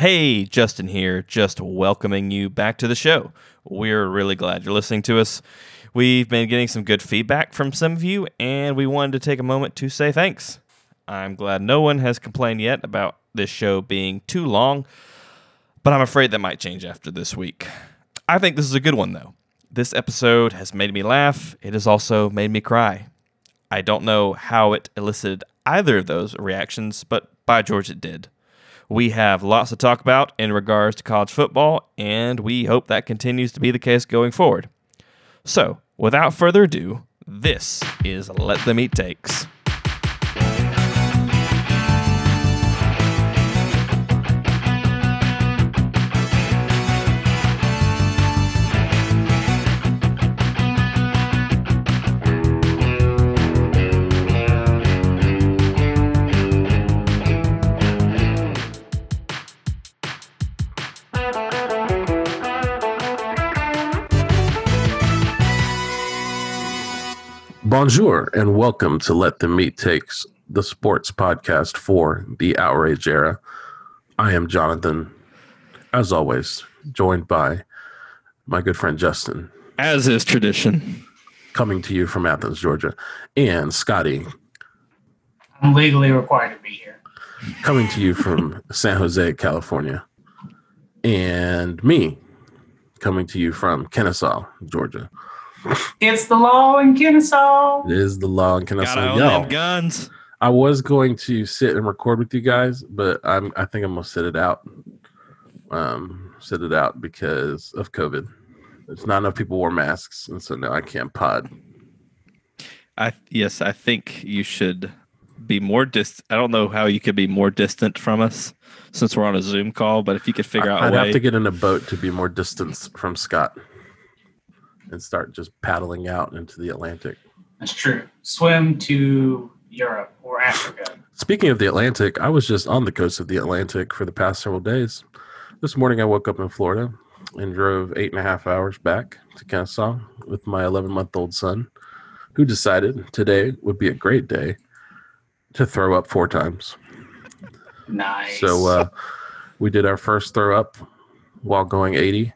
Hey, Justin here, just welcoming you back to the show. We're really glad you're listening to us. We've been getting some good feedback from some of you, and we wanted to take a moment to say thanks. I'm glad no one has complained yet about this show being too long, but I'm afraid that might change after this week. I think this is a good one, though. This episode has made me laugh, it has also made me cry. I don't know how it elicited either of those reactions, but by George, it did. We have lots to talk about in regards to college football, and we hope that continues to be the case going forward. So, without further ado, this is Let Them Eat Takes. Bonjour and welcome to Let Them Eat Takes, the sports podcast for the outrage era. I am Jonathan, as always, joined by my good friend Justin, As is tradition. coming to you from Athens, Georgia, and Scotty, I'm legally required to be here. coming to you from San Jose, California, and me, coming to you from Kennesaw, Georgia. It's the law in Kennesaw. It is the law in Kennesaw. Gotta Yo, guns. I was going to sit and record with you guys, but I'm I think I'm gonna sit it out. Um, sit it out because of COVID. There's not enough people wore masks, and so now I can't pod. I yes, I think you should be more distant. I don't know how you could be more distant from us since we're on a Zoom call, but if you could figure out I'd a way, have to get in a boat to be more distance from Scott and start just paddling out into the Atlantic. That's true. Swim to Europe or Africa. Speaking of the Atlantic, I was just on the coast of the Atlantic for the past several days. This morning, I woke up in Florida and drove eight and a half hours back to Kennesaw with my 11 month old son, who decided today would be a great day to throw up four times. Nice. So uh, we did our first throw up while going 80,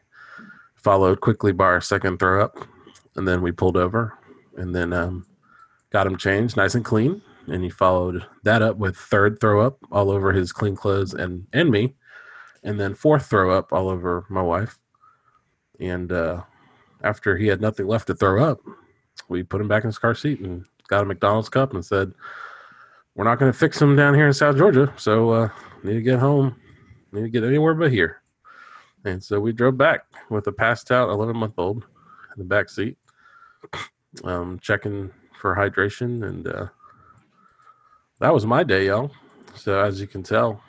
followed quickly by our second throw up, and then we pulled over and then um, got him changed nice and clean. And he followed that up with third throw up all over his clean clothes and and me, and then fourth throw up all over my wife. And uh, after he had nothing left to throw up, we put him back in his car seat and got a McDonald's cup and said, "We're not going to fix him down here in South Georgia, so uh, need to get home. Need to get anywhere but here." And so we drove back with a passed out 11 month old in the back seat, um, checking for hydration, and uh, that was my day, y'all. So as you can tell,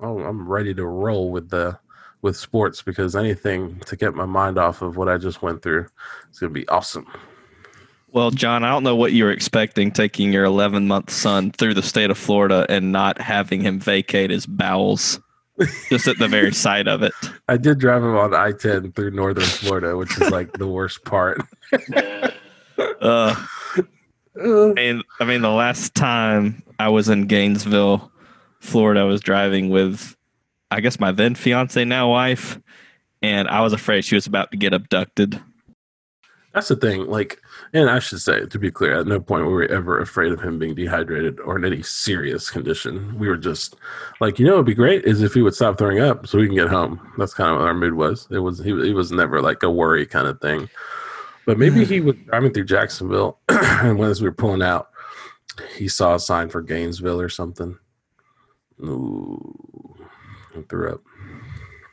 oh, I'm ready to roll with the with sports because anything to get my mind off of what I just went through is gonna be awesome. Well, John, I don't know what you were expecting taking your 11 month son through the state of Florida and not having him vacate his bowels just at the very side of it. I did drive him on I-10 through northern Florida, which is like the worst part. Uh, Uh, and I mean, the last time I was in Gainesville, Florida, I was driving with, I guess, my then fiance, now wife, and I was afraid she was about to get abducted. That's the thing. Like, and I should say, to be clear, at no point were we ever afraid of him being dehydrated or in any serious condition. We were just like, you know, it'd be great is if he would stop throwing up so we can get home. That's kind of what our mood was. It was he, he was never like a worry kind of thing. But maybe he mm. was driving through Jacksonville, and when as we were pulling out, he saw a sign for Gainesville or something. Ooh, I threw up.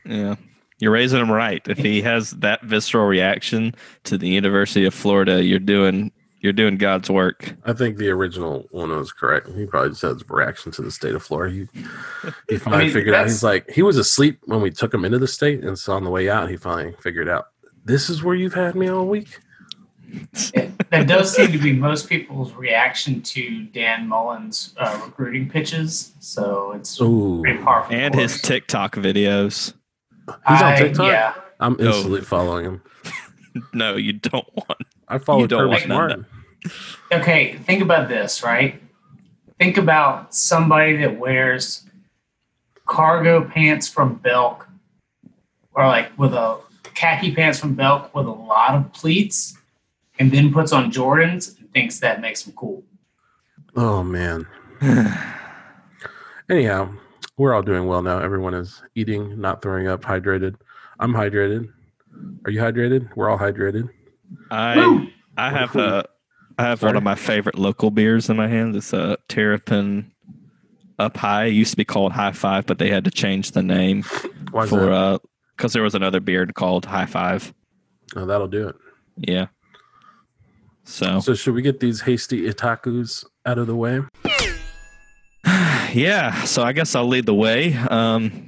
Yeah. You're raising him right. If he has that visceral reaction to the University of Florida, you're doing you're doing God's work. I think the original one was correct. He probably just has a reaction to the state of Florida. He, he finally mean, figured out. He's like, he was asleep when we took him into the state, and so on the way out, he finally figured out. This is where you've had me all week. it- that does seem to be most people's reaction to Dan Mullen's uh, recruiting pitches. So it's Ooh, pretty powerful. And his TikTok videos. He's on I- TikTok? Yeah. I'm instantly following him. No, you don't want. I follow don't Kirby want. Okay, think about this, right? Think about somebody that wears cargo pants from Belk, or like with a khaki pants from Belk with a lot of pleats, and then puts on Jordans and thinks that makes him cool. Oh man. Anyhow, we're all doing well now. Everyone is eating, not throwing up, hydrated. I'm hydrated. Are you hydrated? We're all hydrated. I Woo! I have cool. uh, I have one of my favorite local beers in my hand. It's a Terrapin Up High. It used to be called High Five, but they had to change the name Why for that? uh because there was another beer called High Five. oh, that'll do it. Yeah. So So should we get these hasty itakus out of the way? Yeah, so I guess I'll lead the way. Um,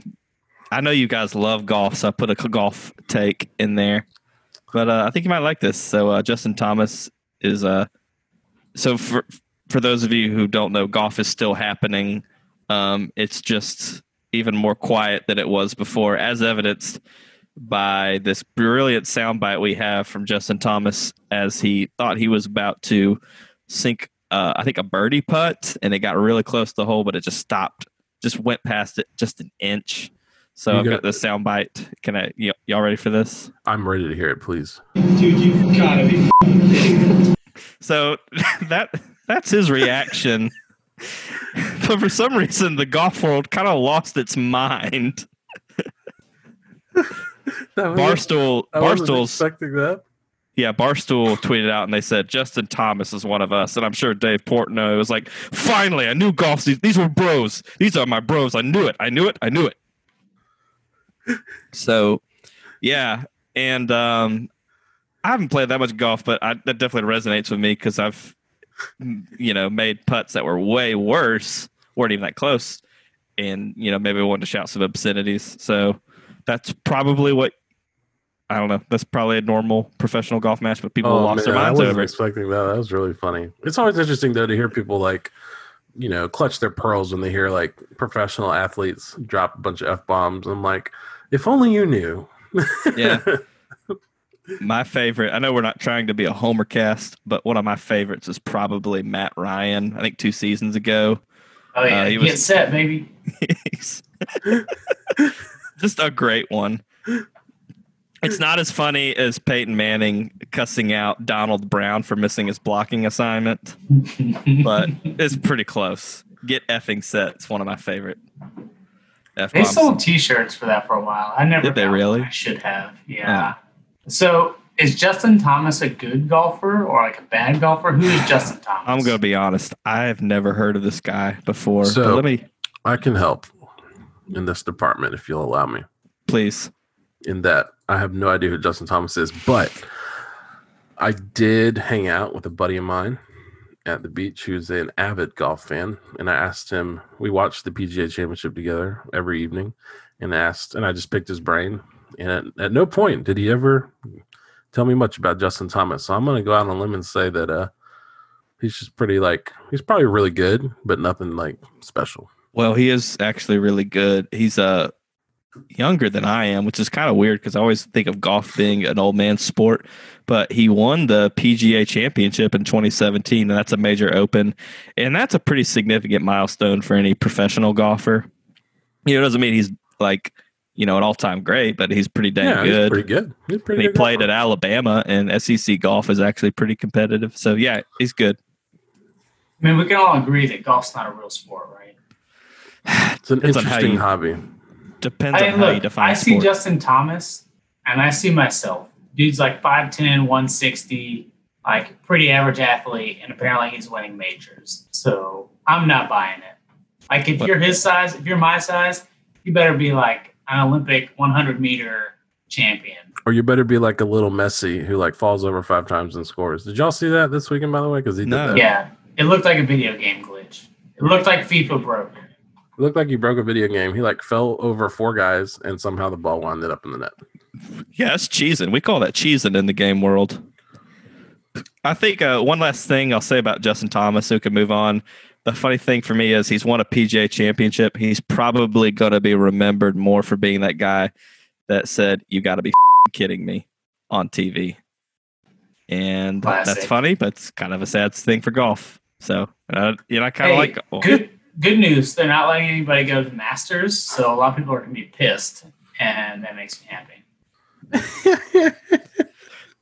I know you guys love golf, so I put a golf take in there, but uh, I think you might like this. So uh, Justin Thomas is uh, so for for those of you who don't know, golf is still happening. Um, it's just even more quiet than it was before, as evidenced by this brilliant soundbite we have from Justin Thomas as he thought he was about to sink uh, I think a birdie putt, and it got really close to the hole, but it just stopped, just went past it just an inch. So You I've got- got this sound bite. Can I? Y- y'all ready for this? I'm ready to hear it, please. Dude, you gotta be kidding me. So that that's his reaction. but for some reason, the golf world kind of lost its mind. Barstool, I wasn't Barstool's expecting that. Yeah, Barstool tweeted out and they said Justin Thomas is one of us, and I'm sure Dave Portnoy was like, "Finally, I knew golf. These, these were bros. These are my bros. I knew it. I knew it. I knew it." so, yeah, and um, I haven't played that much golf, but I, that definitely resonates with me because I've, you know, made putts that were way worse, weren't even that close, and you know maybe I wanted to shout some obscenities. So that's probably what I don't know. That's probably a normal professional golf match, but people lost their Oh, man, I wasn't over expecting that. That was really funny. It's always interesting though to hear people like, you know, clutch their pearls when they hear like professional athletes drop a bunch of f bombs. I'm like, if only you knew. Yeah. My favorite, I know we're not trying to be a homer cast, but one of my favorites is probably Matt Ryan. I think two seasons ago. Oh yeah, Uh, he get was- set, baby. He's- Just a great one. It's not as funny as Peyton Manning cussing out Donald Brown for missing his blocking assignment, but it's pretty close. Get effing set. It's one of my favorite. They F-bombs. sold T-shirts for that for a while. I never. Did they really? I should have. Yeah. Oh. So is Justin Thomas a good golfer or like a bad golfer? Who is Justin Thomas? I'm going to be honest. I have never heard of this guy before. So- but let me, I can help in this department if you'll allow me. please. in that I have no idea who Justin Thomas is, but I did hang out with a buddy of mine at the beach who's an avid golf fan. And I asked him, we watched the PGA championship together every evening and asked, and I just picked his brain. And at, at no point did he ever tell me much about Justin Thomas. So I'm going to go out on a limb and say that, uh, he's just pretty like, he's probably really good, but nothing like special. Well, he is actually really good. He's uh younger than I am, which is kind of weird because I always think of golf being an old man's sport. But he won the PGA Championship in 2017, and that's a major open, and that's a pretty significant milestone for any professional golfer. You know, it doesn't mean he's like you know an all time great, but he's pretty dang yeah, he's good. pretty good. He's And he good played golfer. at Alabama, and SEC golf is actually pretty competitive. So yeah, he's good. I mean, we can all agree that golf's not a real sport, right? It's an Depends on how interesting you- hobby. Depends I on how you look, define I see sport. Justin Thomas and I see myself. Dude's like 5'10, 160, like pretty average athlete, and apparently he's winning majors. So I'm not buying it. Like if But- you're his size, if you're my size, you better be like an Olympic 100 meter champion. Or you better be like a little Messi who like falls over five times and scores. Did y'all see that this weekend, by the way? Because he did that. Yeah, it looked like a video game glitch. It looked like FIFA broke. It looked like he broke a video game. He like fell over four guys and somehow the ball wound up in the net. Yeah, that's cheesing. We call that cheesing in the game world. I think uh, one last thing I'll say about Justin Thomas, so we can move on. The funny thing for me is he's won a PGA championship. He's probably going to be remembered more for being that guy that said, You got to be kidding me on TV. And that's funny, but it's kind of a sad thing for golf. So, uh, you know, I kind of Hey, like golf. good good news, they're not letting anybody go to the Masters, so a lot of people are going to be pissed, and that makes me happy.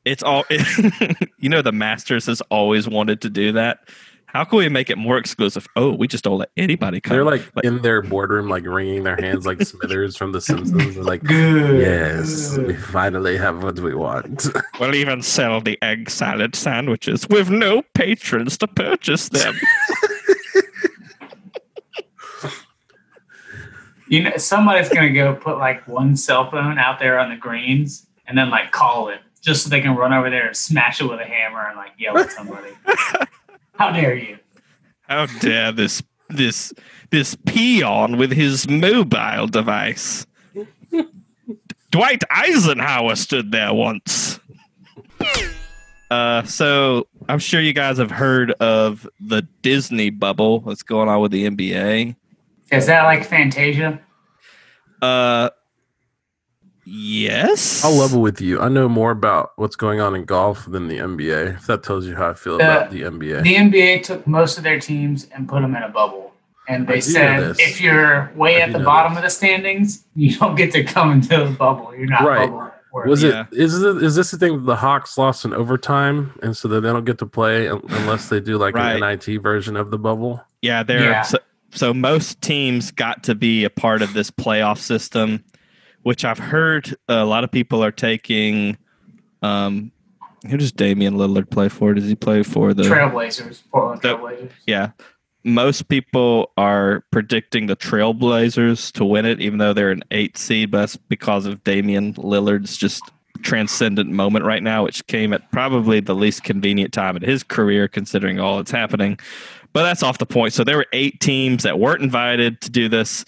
It's all you know. The Masters has always wanted to do that. How can we make it more exclusive? Oh, we just don't let anybody come. They're like, in their boardroom, like wringing their hands like Smithers from The Simpsons, and like, Good. yes, we finally have what we want. we'll even sell the egg salad sandwiches with no patrons to purchase them. You know, somebody's going to go put like one cell phone out there on the greens and then like call it just so they can run over there and smash it with a hammer and like yell at somebody. How dare you? How dare this this this peon with his mobile device? Dwight Eisenhower stood there once. Uh, so I'm sure you guys have heard of the Disney bubble that's going on with the NBA. Is that like Fantasia? Uh, yes. I'll level with you. I know more about what's going on in golf than the NBA. If that tells you how I feel Uh, about the NBA. The NBA took most of their teams and put them in a bubble. And they said if you're way I at the bottom this. of the standings, you don't get to come into the bubble. You're not Right. bubble worthy. Was Yeah. it is it is this the thing the Hawks lost in overtime and so that they don't get to play unless they do like Right. an NIT version of the bubble? Yeah, they're Yeah. So, so most teams got to be a part of this playoff system, which I've heard a lot of people are taking. Um, who does Damian Lillard play for? Does he play for the? Trailblazers, Portland The- Trailblazers. Yeah, most people are predicting the Trailblazers to win it, even though they're an eight seed. But that's because of Damian Lillard's just transcendent moment right now, which came at probably the least convenient time in his career, considering all that's happening. But that's off the point. So there were eight teams that weren't invited to do this,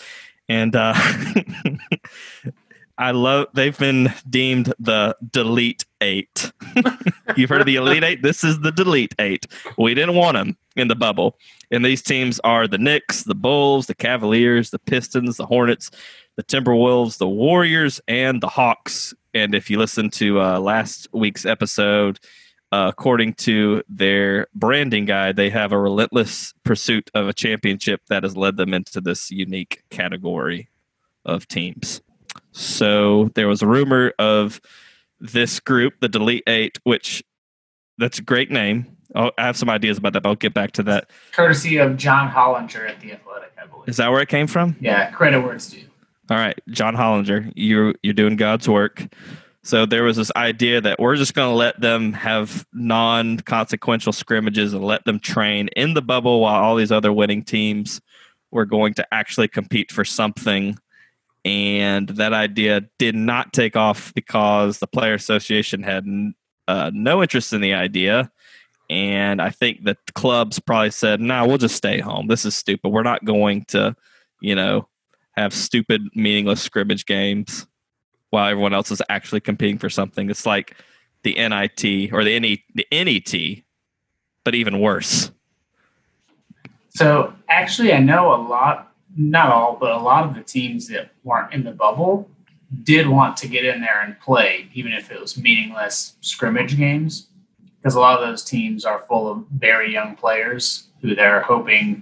and uh, I love. They've been deemed the delete eight. You've heard of the elite eight. This is the delete eight. We didn't want them in the bubble. And these teams are the Knicks, the Bulls, the Cavaliers, the Pistons, the Hornets, the Timberwolves, the Warriors, and the Hawks. And if you listen to uh, last week's episode, uh, according to their branding guide, they have a relentless pursuit of a championship that has led them into this unique category of teams. So there was a rumor of this group, the Delete Eight, which that's a great name. I'll, I have some ideas about that, but I'll get back to that. Courtesy of John Hollinger at the Athletic, I believe. Is that where it came from? Yeah, credit where it's due. All right, John Hollinger, you're you're doing God's work. So there was this idea that we're just going to let them have non-consequential scrimmages and let them train in the bubble while all these other winning teams were going to actually compete for something. And that idea did not take off because the player association had uh, no interest in the idea. And I think that the clubs probably said, "No, nah, we'll just stay home. This is stupid. We're not going to, you know, have stupid, meaningless scrimmage games while everyone else is actually competing for something. It's like the NIT or the NE, the NET, but even worse. So actually, I know a lot, not all, but a lot of the teams that weren't in the bubble did want to get in there and play, even if it was meaningless scrimmage games, because a lot of those teams are full of very young players who they're hoping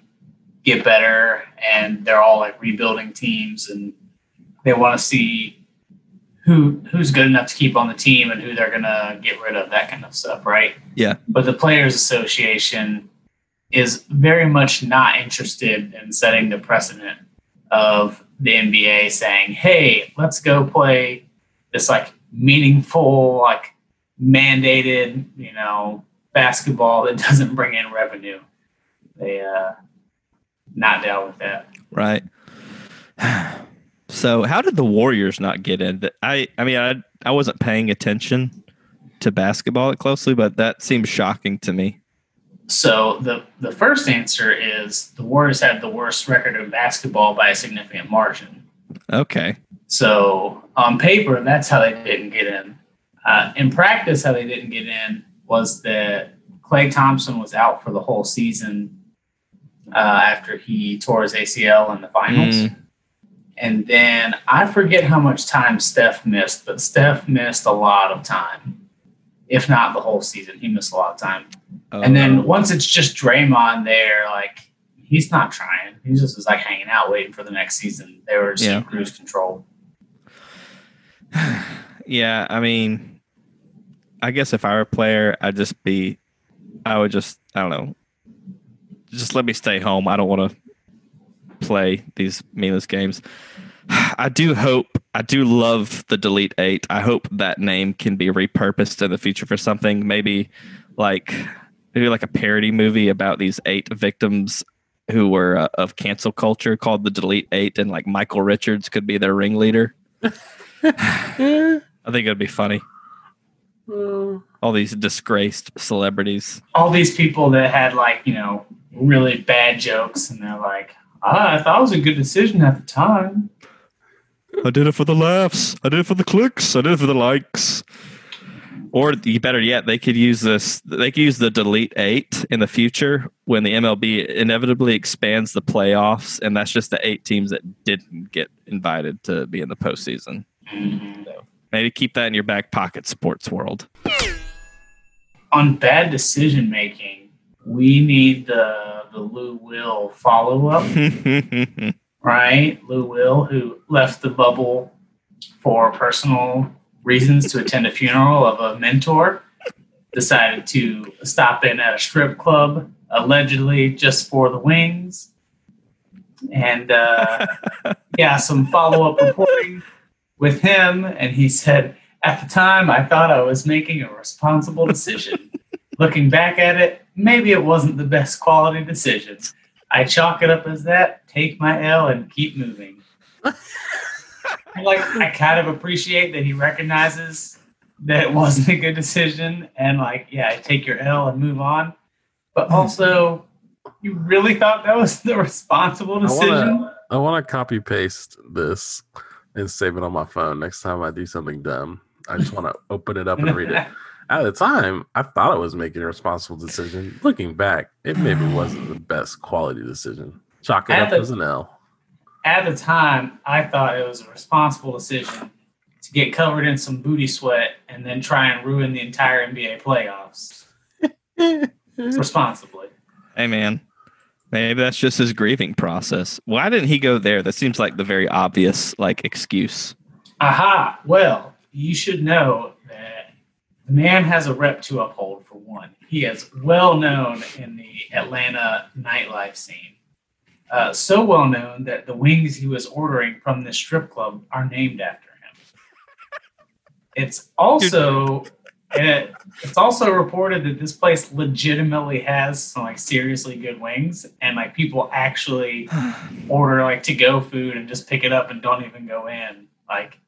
get better, and they're all like rebuilding teams, and they want to see who who's good enough to keep on the team and who they're gonna get rid of, that kind of stuff, right? Yeah. But the Players Association is very much not interested in setting the precedent of the NBA saying, "Hey, let's go play this like meaningful, like mandated, you know, basketball that doesn't bring in revenue." They uh, not dealt with that. Right. So how did the Warriors not get in? I I mean I I wasn't paying attention to basketball closely, but that seems shocking to me. So the the first answer is the Warriors had the worst record of basketball by a significant margin. Okay. So on paper, that's how they didn't get in. Uh, in practice, how they didn't get in was that Klay Thompson was out for the whole season uh, after he tore his ACL in the finals. Mm. And then I forget how much time Steph missed, but Steph missed a lot of time, if not the whole season. He missed a lot of time. And then oh. once it's just Draymond there, like he's not trying. He just was like hanging out, waiting for the next season. They were just Yeah. cruise control. yeah, I mean, I guess if I were a player, I'd just be, I would just, I don't know, just let me stay home. I don't want to play these meaningless games. I do hope, I do love the Delete 8. I hope that name can be repurposed in the future for something. Maybe like, maybe like a parody movie about these eight victims who were uh, of cancel culture called the Delete 8, and like Michael Richards could be their ringleader. I think it'd be funny. Uh, All these disgraced celebrities. All these people that had like you know really bad jokes, and they're like, I thought it was a good decision at the time. I did it for the laughs. I did it for the clicks. I did it for the likes. Or better yet, they could use this. They could use the delete eight in the future when the MLB inevitably expands the playoffs, and that's just the eight teams that didn't get invited to be in the postseason. Mhm. Maybe keep that in your back pocket, sports world. On bad decision making, we need the the Lou Will follow up. right? Lou Will, who left the bubble for personal reasons to attend a funeral of a mentor, decided to stop in at a strip club, allegedly just for the wings. And uh, yeah, some follow up reporting with him. And he said, At the time, I thought I was making a responsible decision. Looking back at it, maybe it wasn't the best quality decision. I chalk it up as that, take my L and keep moving. like I kind of appreciate that he recognizes that it wasn't a good decision and like, yeah, take your L and move on. But hmm. also you really thought that was the responsible decision? I want to copy paste this and save it on my phone next time I do something dumb. I just want to open it up and read it. At the time, I thought I was making a responsible decision. Looking back, it maybe wasn't the best quality decision. Chalk it At up the- as an L. At the time, I thought it was a responsible decision to get covered in some booty sweat and then try and ruin the entire NBA playoffs responsibly. hey, man. Maybe that's just his grieving process. Why didn't he go there? That seems like the very obvious like excuse. Aha. Well, you should know that the man has a rep to uphold, for one. He is well known in the Atlanta nightlife scene. Uh, so well known that the wings he was ordering from this strip club are named after him. It's also it, it's also reported that this place legitimately has some like seriously good wings, and like people actually order like to go food and just pick it up and don't even go in. Like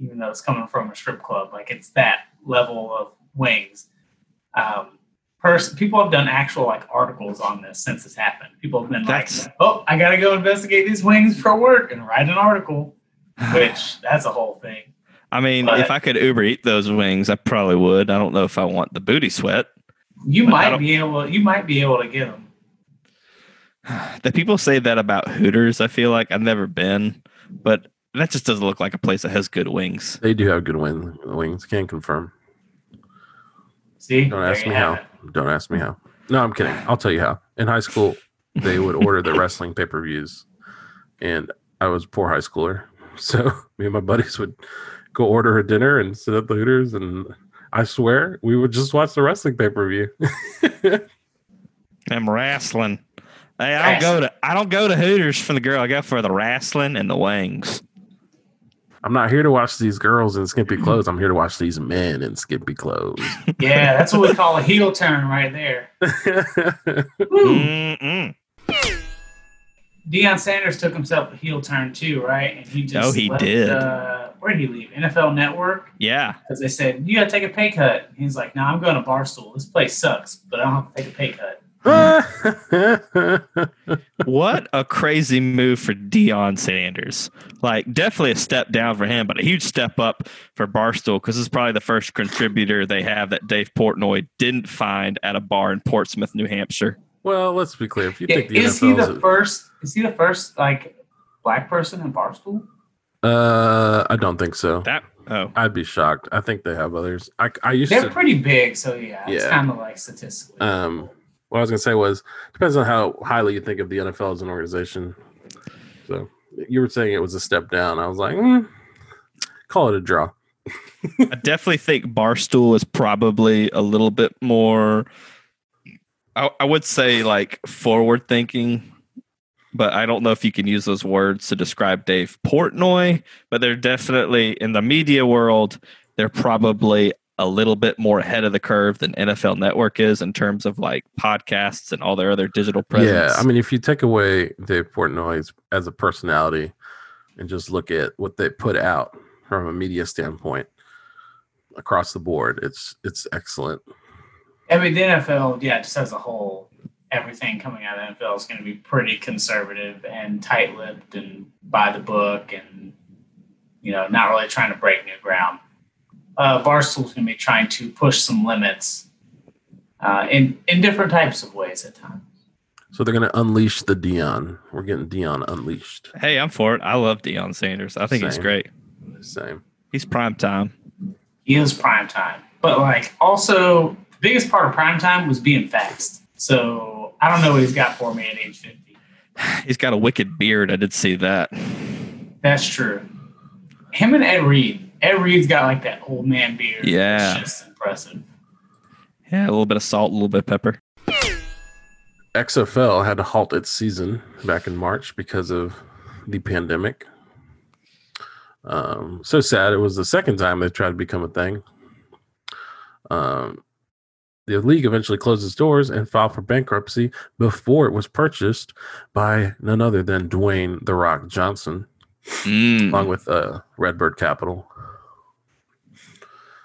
even though it's coming from a strip club, like it's that level of wings. Um, pers- people have done actual like articles on this since this happened. People have been That's- like, "Oh, I gotta go investigate these wings for work and write an article," which that's a whole thing. I mean, But- if I could Uber eat those wings, I probably would. I don't know if I want the booty sweat. You might be able. You might be able to get them. The people say that about Hooters. I feel like I've never been, but that just doesn't look like a place that has good wings. They do have good wing, wings. Can't confirm. See, Don't ask me how. it. Don't ask me how. No, I'm kidding. I'll tell you how. In high school, they would order the wrestling pay per views, and I was a poor high schooler, so me and my buddies would go order a dinner and sit at the Hooters, and I swear we would just watch the wrestling pay per view. I'm wrestling. Hey, I don't go to I don't go to Hooters for the girl. I go for the wrestling and the wings. I'm not here to watch these girls in skimpy clothes. I'm here to watch these men in skimpy clothes. Yeah, that's what we call a heel turn right there. Deion Sanders took himself a heel turn too, right? And he just Oh, he left, did. Uh, where did he leave? NFL Network Yeah, because they said you got to take a pay cut. He's like, "No, I'm going to Barstool. This place sucks, but I don't have to take a pay cut." what a crazy move for Deion Sanders. Like, definitely a step down for him, but a huge step up for Barstool because this is probably the first contributor they have that Dave Portnoy didn't find at a bar in Portsmouth, New Hampshire. well, let's be clear. If you Yeah, think the is he the is, first? Is he the first like black person in Barstool? uh, I don't think so. That oh, I'd be shocked. I think they have others. I, I used They're to pretty big, so yeah, it's kind of like statistically. um what I was gonna say was depends on how highly you think of the NFL as an organization. So you were saying it was a step down. I was like, mm, call it a draw. I definitely think Barstool is probably a little bit more. I, I would say like forward thinking, but I don't know if you can use those words to describe Dave Portnoy. But they're definitely in the media world. They're probably a little bit more ahead of the curve than NFL Network is in terms of like podcasts and all their other digital presence. Yeah, I mean, if you take away Dave Portnoy as a personality and just look at what they put out from a media standpoint across the board, it's it's excellent. I mean, the NFL, yeah, just as a whole, everything coming out of the NFL is going to be pretty conservative and tight-lipped and by the book, and you know, not really trying to break new ground. Uh, Barstool's going to be trying to push some limits uh, in in different types of ways at times. So they're going to unleash the Deion. We're getting Deion unleashed. Hey, I'm for it. I love Deion Sanders. I think he's great. Same. He's prime time. He is prime time, but like also the biggest part of prime time was being fast. So I don't know what he's got for me at age 50. He's got a wicked beard. I did see that. That's true. Him and Ed Reed. Ed Reed's got like that old man beard. Yeah. It's just impressive. Yeah, a little bit of salt, a little bit of pepper. XFL had to halt its season back in March because of the pandemic. Um, so sad. It was the second time they tried to become a thing. Um, the league eventually closed its doors and filed for bankruptcy before it was purchased by none other than Dwayne The Rock Johnson, Mm. along with uh, Redbird Capital.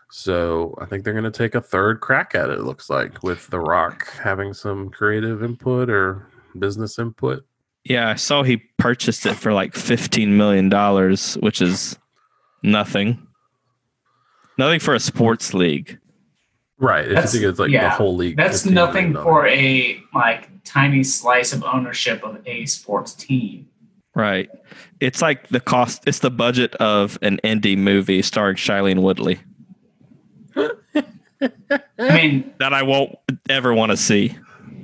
So I think they're going to take a third crack at it. It looks like with The Rock having some creative input or business input. Yeah, I saw he purchased it for like fifteen million dollars, which is nothing. Nothing for a sports league. Right. If you That's- think it's like the whole league. That's nothing for a like tiny slice of ownership of a sports team. Right. It's like the cost it's the budget of an indie movie starring Shailene Woodley I mean, that I won't ever want to see.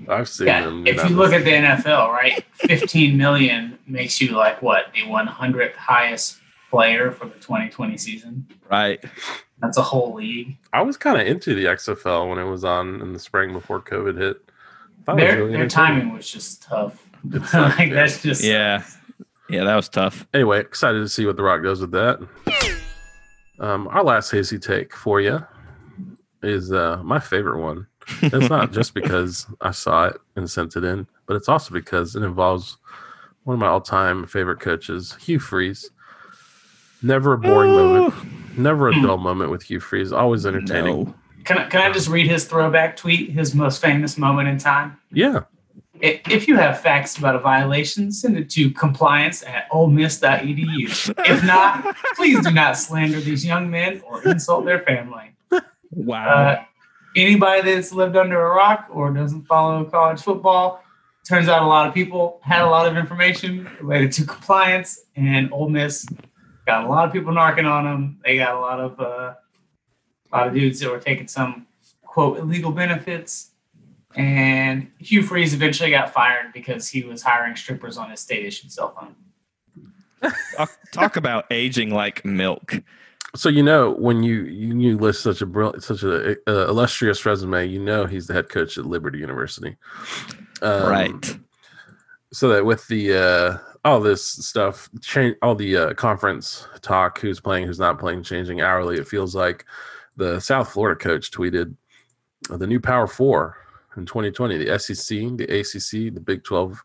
I've seen yeah, them. if you look at the NFL, right, 15 million makes you like what, the 100th highest player for the 2020 season? Right. That's a whole league. I was kind of into the XFL when it was on in the spring before COVID hit. Thought it was Their, really their timing was just tough. It like yeah. that's just Yeah. Yeah, that was tough. Anyway, excited to see what The Rock does with that. Um, our last hazy take for you is uh, my favorite one. It's not just because I saw it and sent it in, but it's also because it involves one of my all-time favorite coaches, Hugh Freeze. Never a boring moment, never a dull moment with Hugh Freeze. Always entertaining. No. Can I, can I just read his throwback tweet, his most famous moment in time? Yeah, I- If you have facts about a violation, send it to compliance at olemiss.edu. If not, please do not slander these young men or insult their family. Wow. Uh, anybody that's lived under a rock or doesn't follow college football, turns out a lot of people had a lot of information related to compliance, and Ole Miss got a lot of people narking on them. They got a lot of uh, a lot of dudes that were taking some quote illegal benefits. And Hugh Freeze eventually got fired because he was hiring strippers on his state issued cell phone. talk, talk about aging like milk. So you know when you you, you list such a brilliant, such a uh, illustrious resume, you know he's the head coach at Liberty University, Um, right. So that with the uh, all this stuff, change all the uh, conference talk, who's playing, who's not playing, changing hourly. It feels like the South Florida coach tweeted the new Power Four in 2020: the SEC, the ACC, the Big 12,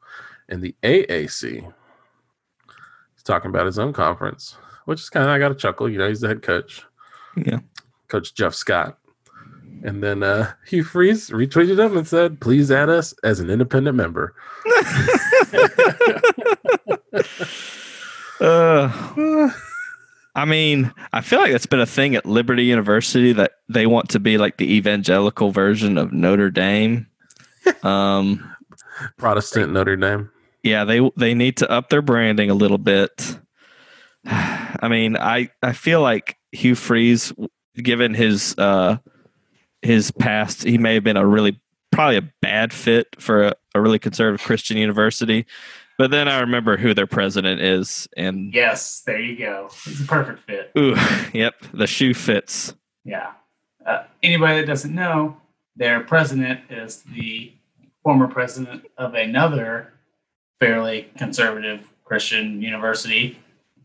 and the AAC. He's talking about his own conference, which is kind of I got a chuckle. You know, he's the head coach. Yeah. Coach Jeff Scott. And then uh, Hugh Freeze retweeted him and said, please add us as an independent member. Uh, I mean, I feel like that's been a thing at Liberty University that they want to be like the evangelical version of Notre Dame. Um, Protestant Notre Dame. yeah, they they need to up their branding a little bit. I mean, I I feel like Hugh Freeze, given his uh his past, he may have been a really probably a bad fit for a, a really conservative Christian university. But then I remember who their president is, and Yes, there you go. It's a perfect fit. ooh, yep, the shoe fits. Yeah. Uh, anybody that doesn't know, their president is the former president of another fairly conservative Christian university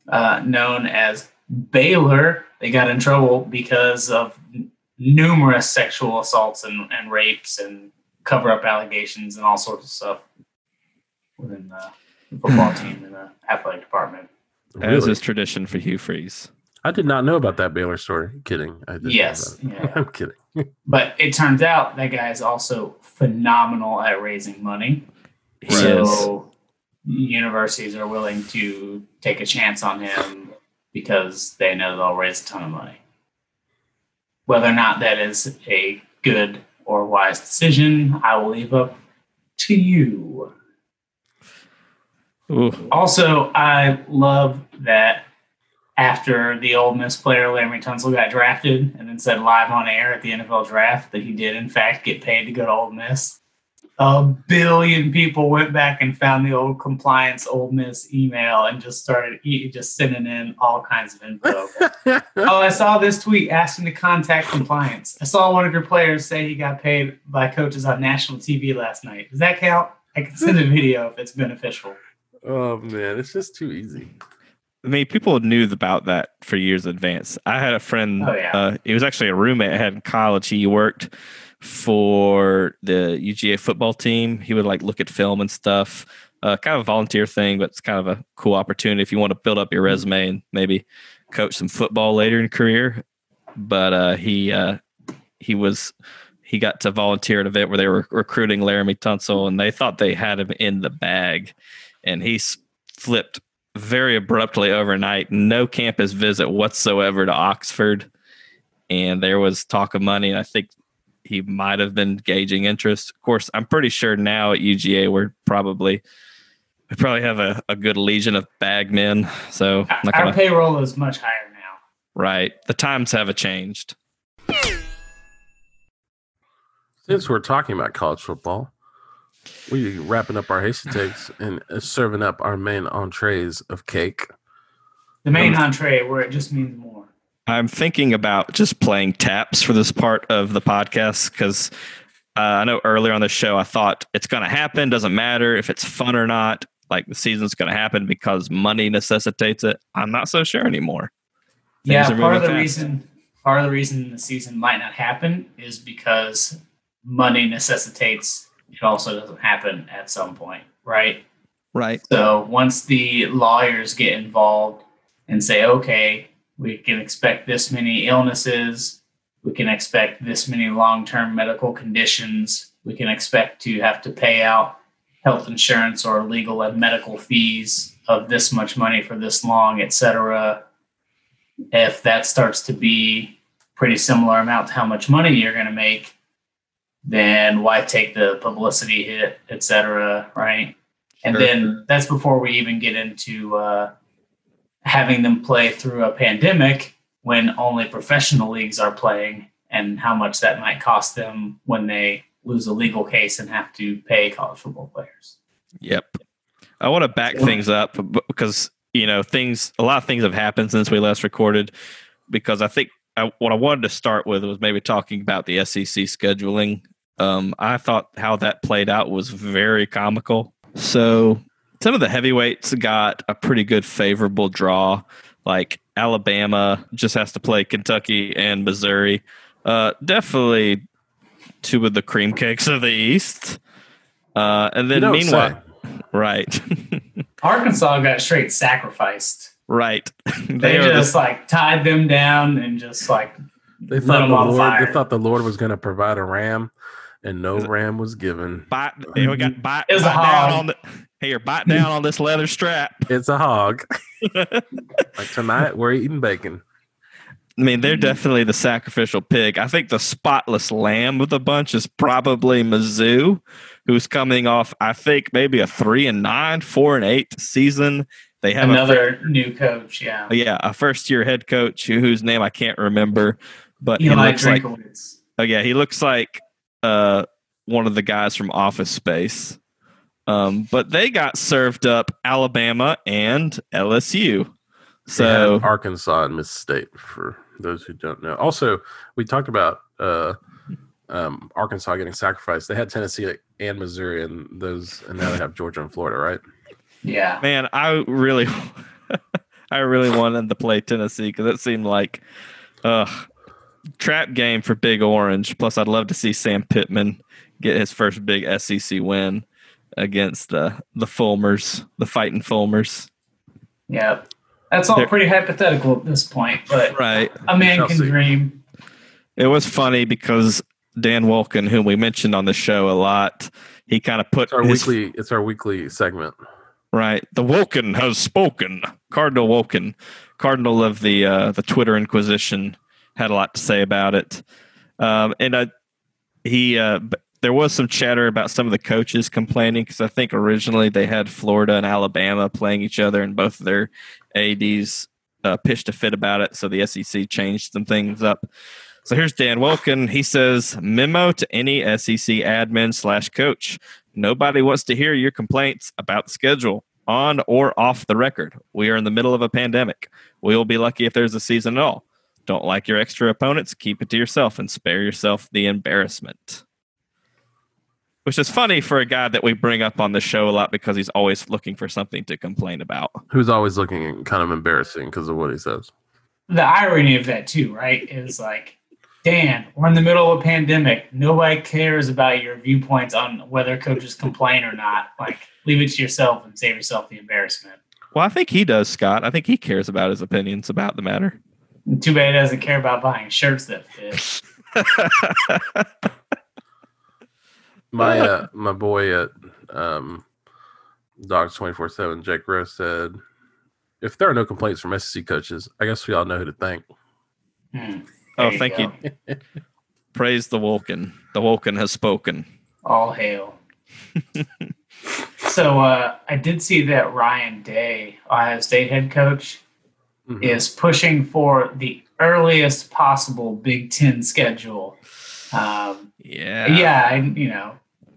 uh, known as Baylor. They got in trouble because of n- numerous sexual assaults and, and rapes and cover up allegations and all sorts of stuff within the football hmm. team and the athletic department. As Really? is tradition for Hugh Freeze. I did not know about that Baylor story. Kidding. I did know Yes. Yeah. I'm kidding. But it turns out that guy is also phenomenal at raising money. He so universities are willing to take a chance on him because they know they'll raise a ton of money. Whether or not that is a good or wise decision, I will leave up to you. Ooh, Also, I love that after the Ole Miss player Laremy Tunsil got drafted and then said live on air at the NFL draft that he did in fact get paid to go to Ole Miss. A billion people went back and found the old compliance Ole Miss email and just started e- just sending in all kinds of info. oh, I saw this tweet asking to contact compliance. I saw one of your players say he got paid by coaches on national TV last night. Does that count? I can send a video if it's beneficial. Oh man, it's just too easy. I mean, people knew about that for years in advance. I had a friend. Oh, yeah. uh, he was actually a roommate I had in college. He worked for the UGA football team. He would like look at film and stuff. Uh, kind of a volunteer thing, but it's kind of a cool opportunity if you want to build up your resume and maybe coach some football later in your career. But uh, he uh, he was he got to volunteer at an event where they were recruiting Laremy Tunsil, and they thought they had him in the bag, and he flipped very abruptly overnight. No campus visit whatsoever to Oxford, and there was talk of money. And I think he might have been gauging interest. Of course, I'm pretty sure now at UGA we're probably we probably have a, a good legion of bag men. So Our gonna, payroll is much higher now. right, the times have changed. Since we're talking about college football, we wrapping up our hasty takes and uh, serving up our main entrees of cake. The main entree where it just means more. I'm thinking about just playing taps for this part of the podcast because uh, I know earlier on the show I thought it's going to happen. Doesn't matter if it's fun or not. Like the season's going to happen because money necessitates it. I'm not so sure anymore. Things yeah, part of the fast. reason part of the reason the season might not happen is because money necessitates it also doesn't happen at some point, right? Right. So once the lawyers get involved and say, okay, we can expect this many illnesses, we can expect this many long term medical conditions, we can expect to have to pay out health insurance or legal and medical fees of this much money for this long, et cetera. If that starts to be pretty similar amount to how much money you're going to make, then why take the publicity hit, et cetera, right? And Sure. then that's before we even get into uh, having them play through a pandemic when only professional leagues are playing and how much that might cost them when they lose a legal case and have to pay college football players. Yep. I want to back things up because you know things. A lot of things have happened since we last recorded. Because I think I, what I wanted to start with was maybe talking about the SEC scheduling. Um, I thought how that played out was very comical. So some of the heavyweights got a pretty good favorable draw. Like Alabama just has to play Kentucky and Missouri. Uh, definitely two of the cream cakes of the East. Uh, and You then don't meanwhile, say. right, Arkansas got straight sacrificed. right. They, are the- just like tied them down and just like They thought the Lord. fire. They thought the Lord was going to provide a ram, and no ram was given. bite. hey, We got bite, It a bite down on the here. Bite down on this leather strap. It's a hog. like tonight, we're eating bacon. I mean, they're definitely the sacrificial pig. I think the spotless lamb of the bunch is probably Mizzou, who's coming off, I think, maybe a three and nine, four and eight season. They have a another new coach. Yeah. yeah, a first year head coach who, whose name I can't remember, but he Eli looks like oh yeah, he looks like uh one of the guys from Office Space. Um, but they got served up Alabama and LSU. So had Arkansas and Miss State for those who don't know. Also, we talked about uh, um, Arkansas getting sacrificed. They had Tennessee and Missouri, and those, and now they have Georgia and Florida, right? Yeah. man, I really, I really wanted to play Tennessee because it seemed like, uh, trap game for Big Orange. Plus, I'd love to see Sam Pittman get his first big SEC win against the the Fulmers, the fighting Fulmers. Yeah. That's all There- pretty hypothetical at this point, but Right. a man Shall can see. dream. It was funny because Dan Wolken, whom we mentioned on the show a lot, he kind of put It's our his weekly. It's our weekly segment. Right. The Woken has spoken. Cardinal Woken, Cardinal of the uh, the Twitter Inquisition, had a lot to say about it. Um, and I, he, uh, there was some chatter about some of the coaches complaining because I think originally they had Florida and Alabama playing each other, and both of their ads uh, pitched a fit about it. So the SEC changed some things up. So here's Dan Wolken. He says, "Memo to any SEC admin slash coach." Nobody wants to hear your complaints about the schedule on or off the record. We are in the middle of a pandemic. We will be lucky if there's a season at all. Don't like your extra opponents? Keep it to yourself and spare yourself the embarrassment. Which is funny for a guy that we bring up on the show a lot because he's always looking for something to complain about. Who's always looking kind of embarrassing because of what he says. The irony of that too, right? Is like, Dan, we're in the middle of a pandemic. Nobody cares about your viewpoints on whether coaches complain or not. Like, leave it to yourself and save yourself the embarrassment. Well, I think he does, Scott. I think he cares about his opinions about the matter. And too bad he doesn't care about buying shirts that fit. My uh, my boy at um, Dogs twenty four seven, Jake Rose said, "If there are no complaints from SEC coaches, I guess we all know who to thank." Hmm. oh, There thank go. you. Praise the Woken. The Woken has spoken. All hail. so uh, I did see that Ryan Day, Ohio State head coach, Mhm. is pushing for the earliest possible Big Ten schedule. Um, Yeah. yeah, I, you know,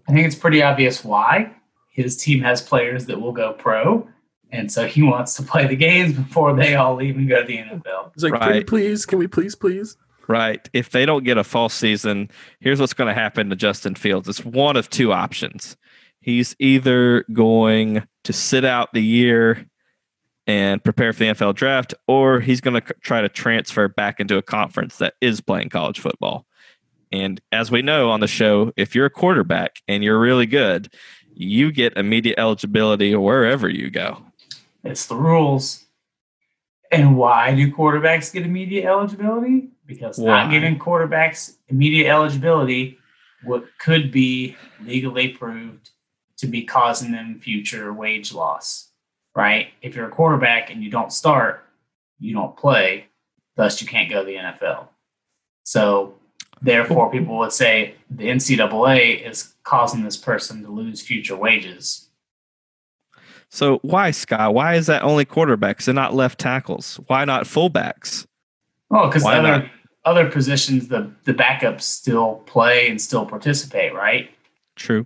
I think it's pretty obvious why. His team has players that will go pro, and so he wants to play the games before they all leave and go to the NFL. He's like, "Can we please? Can we please, please?" Right. If they don't get a fall season, here's what's going to happen to Justin Fields. It's one of two options. He's either going to sit out the year and prepare for the NFL draft, or he's going to try to transfer back into a conference that is playing college football. And as we know on the show, if you're a quarterback and you're really good, you get immediate eligibility wherever you go. It's the rules. And why do quarterbacks get immediate eligibility? Because Why? not giving quarterbacks immediate eligibility what could be legally proved to be causing them future wage loss. Right? If you're a quarterback and you don't start, you don't play, thus you can't go to the NFL. So therefore people would say the NCAA is causing this person to lose future wages. So why, Scott? Why is that only quarterbacks and not left tackles? Why not fullbacks? Oh, because other not? other positions, the the backups still play and still participate, right? True.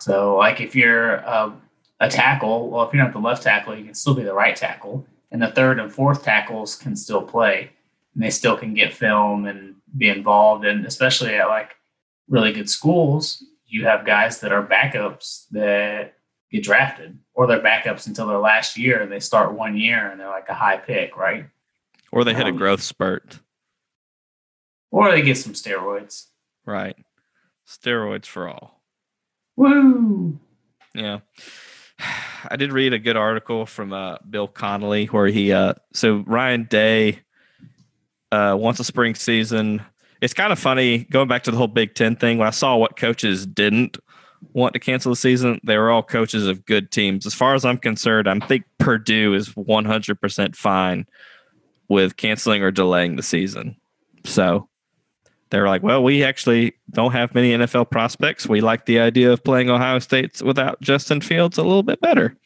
So, like if you're a, a tackle, well, if you're not the left tackle, you can still be the right tackle, and the third and fourth tackles can still play, and they still can get film and be involved. And especially at like really good schools, you have guys that are backups that get drafted, or they're backups until their last year, and they start one year and they're like a high pick, right? Or they hit a Um, growth spurt. Or they get some steroids. Right. Steroids for all. Woo! Yeah. I did read a good article from uh, Bill Connelly where he uh so Ryan Day uh wants a spring season. It's kind of funny going back to the whole Big Ten thing. When I saw what coaches didn't want to cancel the season, they were all coaches of good teams. As far as I'm concerned, I think Purdue is 100% fine with canceling or delaying the season. So they're like, well, we actually don't have many NFL prospects. We like the idea of playing Ohio State without Justin Fields a little bit better.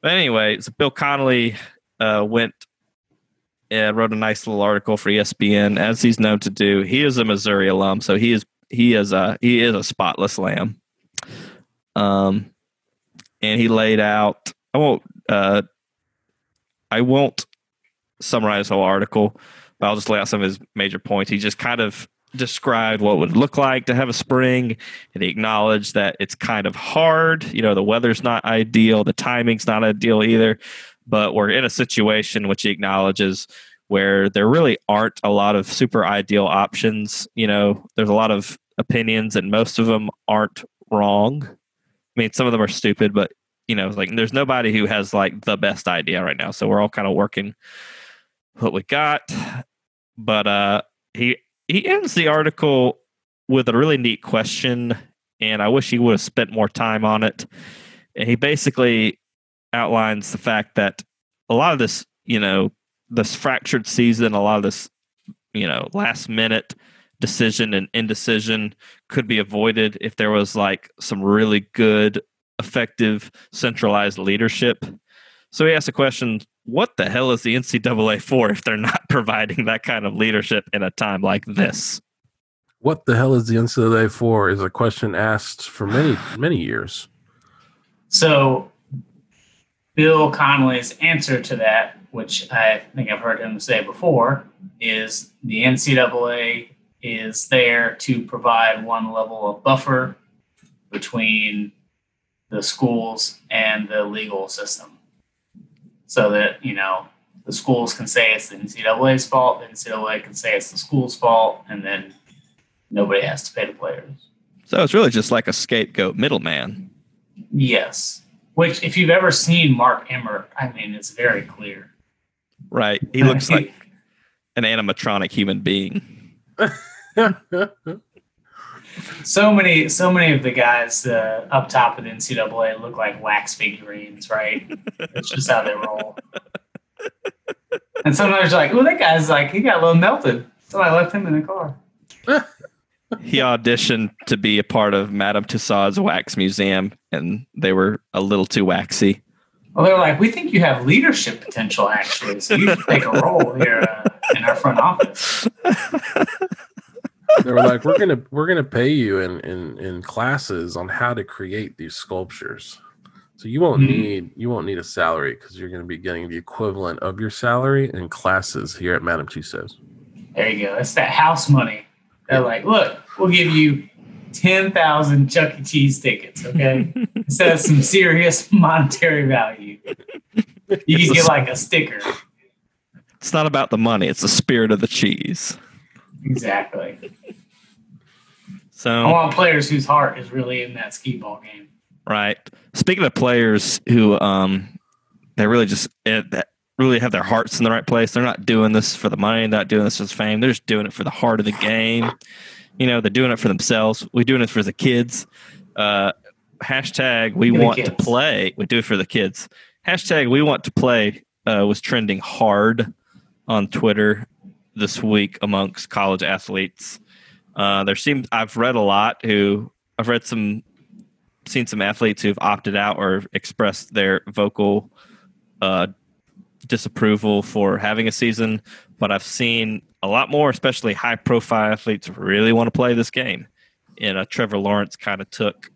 But anyway, so Bill Connelly uh, went and wrote a nice little article for ESPN, as he's known to do. He is a Missouri alum, so he is he is a he is a spotless lamb. Um, and he laid out. I won't. Uh, I won't summarize the whole article, but I'll just lay out some of his major points. He just kind of described what would look like to have a spring, and he acknowledged that it's kind of hard. You know, the weather's not ideal, the timing's not ideal either, but we're in a situation which he acknowledges where there really aren't a lot of super ideal options. You know, there's a lot of opinions, and most of them aren't wrong. I mean, some of them are stupid, but you know, like there's nobody who has like the best idea right now. So we're all kind of working what we got. But uh he he ends the article with a really neat question, and I wish he would have spent more time on it. And he basically outlines the fact that a lot of this, you know, this fractured season, a lot of this, you know, last minute decision and indecision could be avoided if there was like some really good, effective, centralized leadership. So he asked a question what the hell is the NCAA for if they're not providing that kind of leadership in a time like this? What the hell is the NCAA for? Is a question asked for many many years. So, Bill Connelly's answer to that, which I think I've heard him say before, is the NCAA is there to provide one level of buffer between the schools and the legal system so that, you know, the schools can say it's the NCAA's fault, the NCAA can say it's the school's fault, and then nobody has to pay the players. So it's really just like a scapegoat middleman. Yes. Which, if you've ever seen Mark Emmert, I mean, it's very clear. Right. He looks like an animatronic human being. so many, so many of the guys uh, up top of the NCAA look like wax figurines, right? It's just how they roll. And sometimes you're like, "Oh, that guy's like he got a little melted." So I left him in the car. he auditioned to be a part of Madame Tussauds Wax Museum, and they were a little too waxy. Well, they're like, "We think you have leadership potential, actually, so you should take a role here uh, in our front office." they were like, "We're gonna we're gonna pay you in in in classes on how to create these sculptures." So you won't Mhm. need you won't need a salary because you're going to be getting the equivalent of your salary in classes here at Madame Tussauds. There you go. That's that house money. They're like, "Look, we'll give you ten thousand Chuck E. Cheese tickets, okay? Instead of some serious monetary value, you can get s- like a sticker." It's not about the money; it's the spirit of the cheese. Exactly. so I want players whose heart is really in that skee ball game. right. Speaking of players who, um, they really just eh, that really have their hearts in the right place. They're not doing this for the money, not doing this for fame. They're just doing it for the heart of the game. You know, they're doing it for themselves. We're doing it for the kids. Uh, hashtag we want to play. We do it for the kids. Hashtag we want to play uh, was trending hard on Twitter this week amongst college athletes. Uh, there seems I've read a lot who I've read some, seen some athletes who've opted out or expressed their vocal uh, disapproval for having a season, but I've seen a lot more, especially high profile athletes, really want to play this game. And uh, Trevor Lawrence kind of took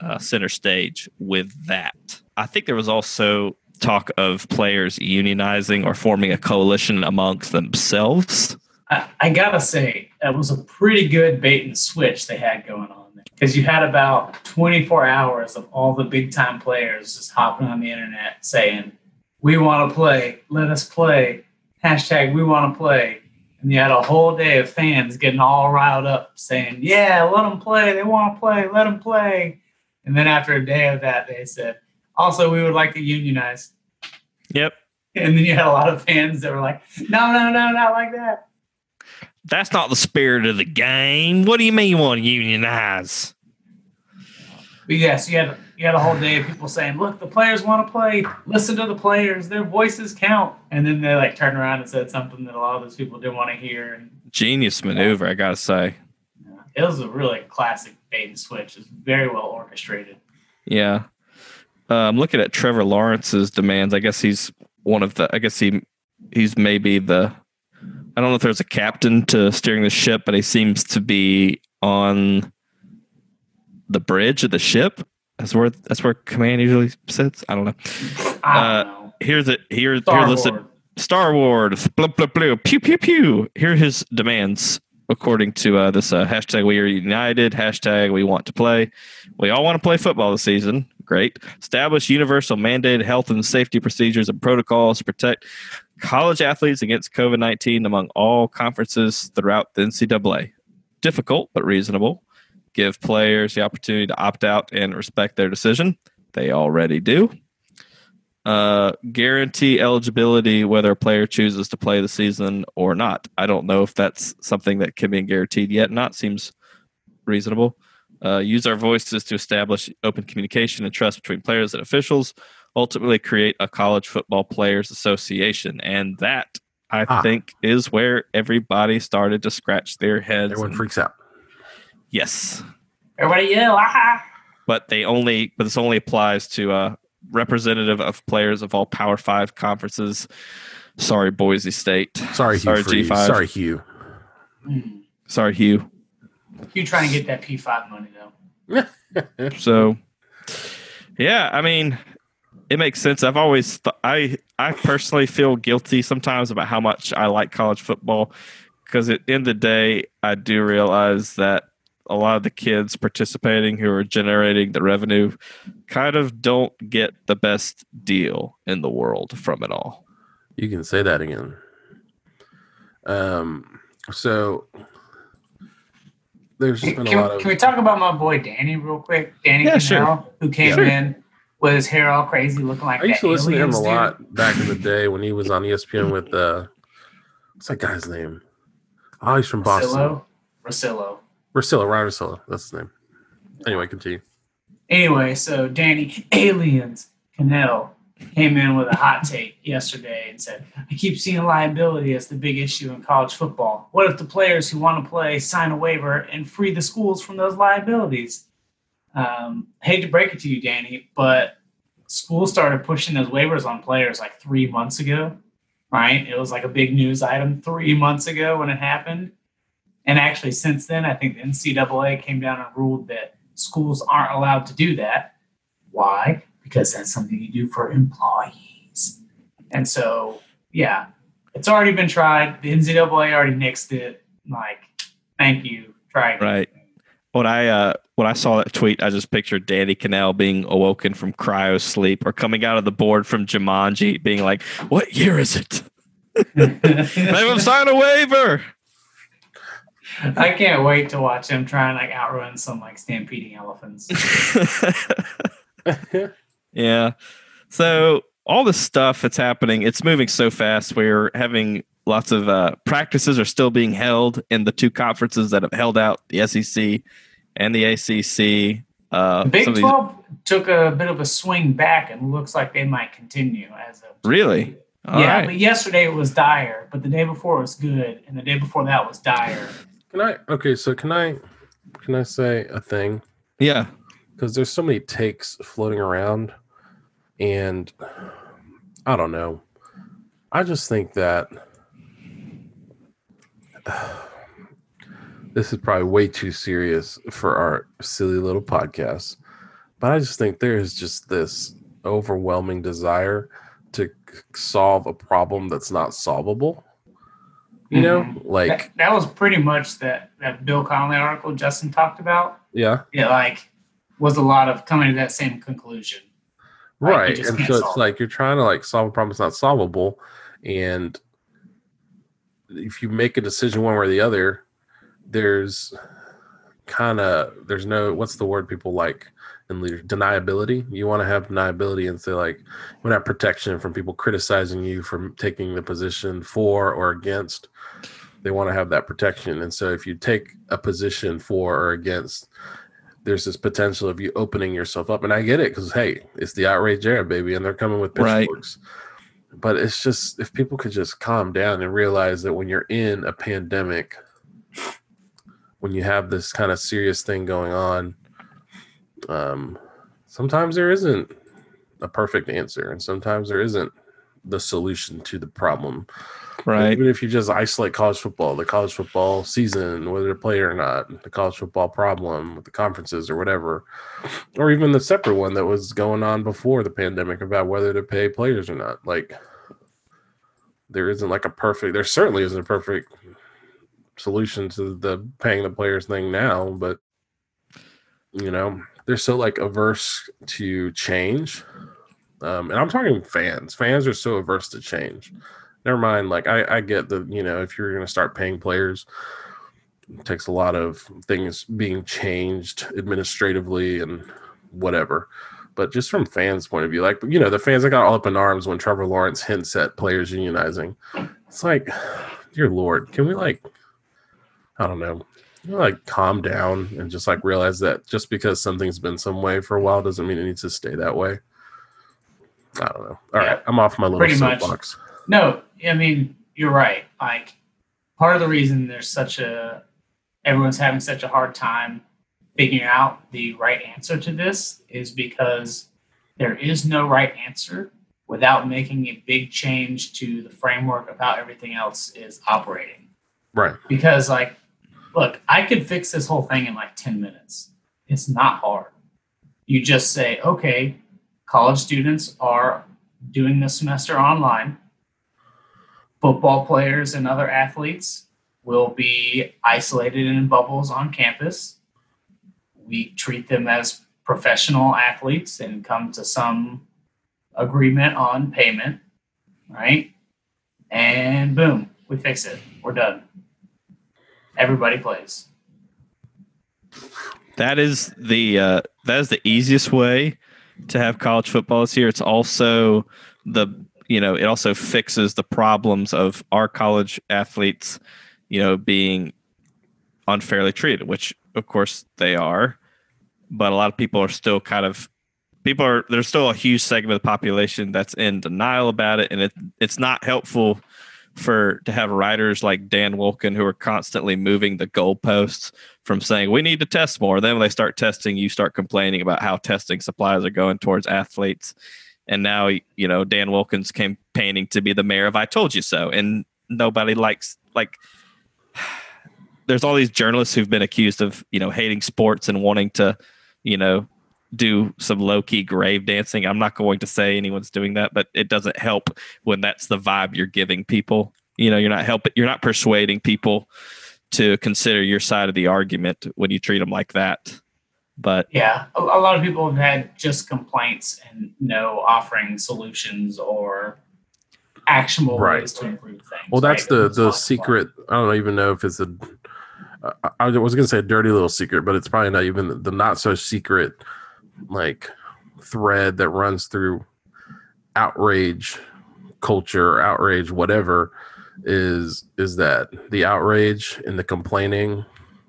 uh, center stage with that. I think there was also talk of players unionizing or forming a coalition amongst themselves. I, I gotta say, that was a pretty good bait and switch they had going on there. Because you had about 24 hours of all the big time players just hopping on the internet saying, We want to play, let us play. Hashtag we want to play. And you had a whole day of fans getting all riled up saying, Yeah, let them play. They want to play. Let them play. And then after a day of that, they said, Also, we would like to unionize. Yep. And then you had a lot of fans that were like, No, no, no, not like that. That's not the spirit of the game. What do you mean you want to unionize? But yes, you had you had a whole day of people saying, "Look, the players want to play. Listen to the players. Their voices count." And then they like turned around and said something that a lot of those people didn't want to hear. And Genius maneuver, I gotta say. it was a really classic bait and switch. It was very well orchestrated. Yeah. Uh, I'm looking at Trevor Lawrence's demands. I guess he's one of the. I guess he he's maybe the. I don't know if there's a captain to steering the ship, but he seems to be on the bridge of the ship. That's where that's where command usually sits. I don't know. I Uh, don't know. Here's it. Here, Star here listed Wars. Star Wars, blah blah blah, pew pew pew. Here are his demands according to uh, this uh, hashtag. We are united. Hashtag We want to play. We all want to play football this season. Great. Establish universal mandated health and safety procedures and protocols to protect college athletes against COVID nineteen among all conferences throughout the NCAA. Difficult but reasonable. Give players the opportunity to opt out and respect their decision. They already do uh, guarantee eligibility whether a player chooses to play the season or not. I don't know if that's something that can be guaranteed yet. Not seems reasonable. Uh, use our voices to establish open communication and trust between players and officials. Ultimately, create a college football players association, and that I Ah. think is where everybody started to scratch their heads. Everyone and- freaks out. yes, Everybody yell, ah! but they only but this only applies to uh representative of players of all power five conferences sorry boise state Sorry, Hugh. Sorry, G5. Sorry, Hugh. Sorry hugh You trying to get that P5 money, though. so yeah i mean it makes sense i've always th- i i personally feel guilty sometimes about how much i like college football because at the end of the day i do realize that a lot of the kids participating who are generating the revenue kind of don't get the best deal in the world from it all You can say that again. Um. So there's Can, been a can- lot of. can we talk about my boy Danny real quick? Danny Yeah, Kanell, sure. who came Sure. in with his hair all crazy, looking like I used to listen to him a lot back in the day when he was on ESPN with uh, what's that guy's name? Oh, he's from Boston. Russillo. Russillo. Russillo, Ryan Russillo. That's his name. Anyway, continue. Anyway, so Danny Aliens Kanell came in with a hot take yesterday and said, I keep seeing liability as the big issue in college football. What if the players who want to play sign a waiver and free the schools from those liabilities? Um, hate to break it to you, Danny, but schools started pushing those waivers on players like three months ago, right? It was like a big news item three months ago when it happened. And actually, since then, I think the NCAA came down and ruled that schools aren't allowed to do that. Why? Because that's something you do for employees. And so, yeah, it's already been tried. The NCAA already nixed it. Like, thank you. Try again. Right. When I uh when I saw that tweet, I just pictured Danny Kanell being awoken from cryo sleep or coming out of the board from Jumanji, being like, "What year is it? Have him sign a waiver." I can't wait to watch him try and like outrun some like stampeding elephants. yeah. So all this stuff that's happening, it's moving so fast. We're having lots of uh, practices are still being held in the two conferences that have held out, the SEC and the ACC. Uh, The Big some these- 12 took a bit of a swing back and looks like they might continue as of Really? All yeah, right. but yesterday it was dire, but the day before it was good, and the day before that was dire. Can I? Okay, so can I? Can I say a thing? Yeah. Because there's so many takes floating around, and I don't know. I just think that this is probably way too serious for our silly little podcast. But I just think there is just this overwhelming desire to solve a problem that's not solvable. You know, mm-hmm. like That, that was pretty much that that Bill Connelly article Justin talked about. yeah, It like was a lot of coming to that same conclusion. Right, right and so it's it. like you're trying to like solve a problem that's not solvable and if you make a decision one way or the other there's kind of there's no what's the word people like in leader deniability you want to have deniability and say like you want to have protection from people criticizing you from taking the position for or against they want to have that protection and so if you take a position for or against there's this potential of you opening yourself up and i get it because hey it's the outrage era baby and they're coming with Right. pitchforks but it's just if people could just calm down and realize that when you're in a pandemic when you have this kind of serious thing going on um sometimes there isn't a perfect answer and sometimes there isn't the solution to the problem. Right. Even if you just isolate college football, the college football season, whether to play or not, the college football problem with the conferences or whatever, or even the separate one that was going on before the pandemic about whether to pay players or not. Like, there isn't like a perfect, there certainly isn't a perfect solution to the paying the players thing now, but you know, they're so like averse to change. Um, and I'm talking fans. Fans are so averse to change never mind. Like I, I get the you know if you're going to start paying players, it takes a lot of things being changed administratively and whatever. But just from fans' point of view, like you know, the fans that got all up in arms when Trevor Lawrence hints at players unionizing. It's like, dear Lord, can we like, I don't know, like calm down and just like realize that just because something's been some way for a while doesn't mean it needs to stay that way. I don't know. All Yeah, right, I'm off my little soapbox. No, I mean you're right. Like part of the reason there's such a everyone's having such a hard time figuring out the right answer to this is because there is no right answer without making a big change to the framework of how everything else is operating. Right. Because like look, I could fix this whole thing in like 10 minutes. It's not hard. You just say, okay, college students are doing this semester online football players and other athletes will be isolated in bubbles on campus. We treat them as professional athletes and come to some agreement on payment, right? And boom, we fix it. We're done. Everybody plays. That is the uh, that is the easiest way to have college football this year. It's also the you know it also fixes the problems of our college athletes, you know, being unfairly treated, which of course they are. But a lot of people are still kind of people are there's still a huge segment of the population that's in denial about it, and it it's not helpful for to have writers like Dan Wolken who are constantly moving the goalposts from saying we need to test more. Then when they start testing, you start complaining about how testing supplies are going towards athletes. And now you know Dan Wolken's campaigning to be the mayor of "I told you so," and nobody likes like. There's all these journalists who've been accused of you know hating sports and wanting to, you know, do some low key grave dancing. I'm not going to say anyone's doing that, but it doesn't help when that's the vibe you're giving people. You know, you're not helping, you're not persuading people to consider your side of the argument when you treat them like that. But Yeah, a, a lot of people have had just complaints and no offering solutions or actionable Right. ways to improve things. Well, that's right? the the secret. I don't even know if it's a. I was gonna say a dirty little secret, but it's probably not even the, the not so secret, like thread that runs through outrage culture, outrage, whatever. Is is that the outrage and the complaining?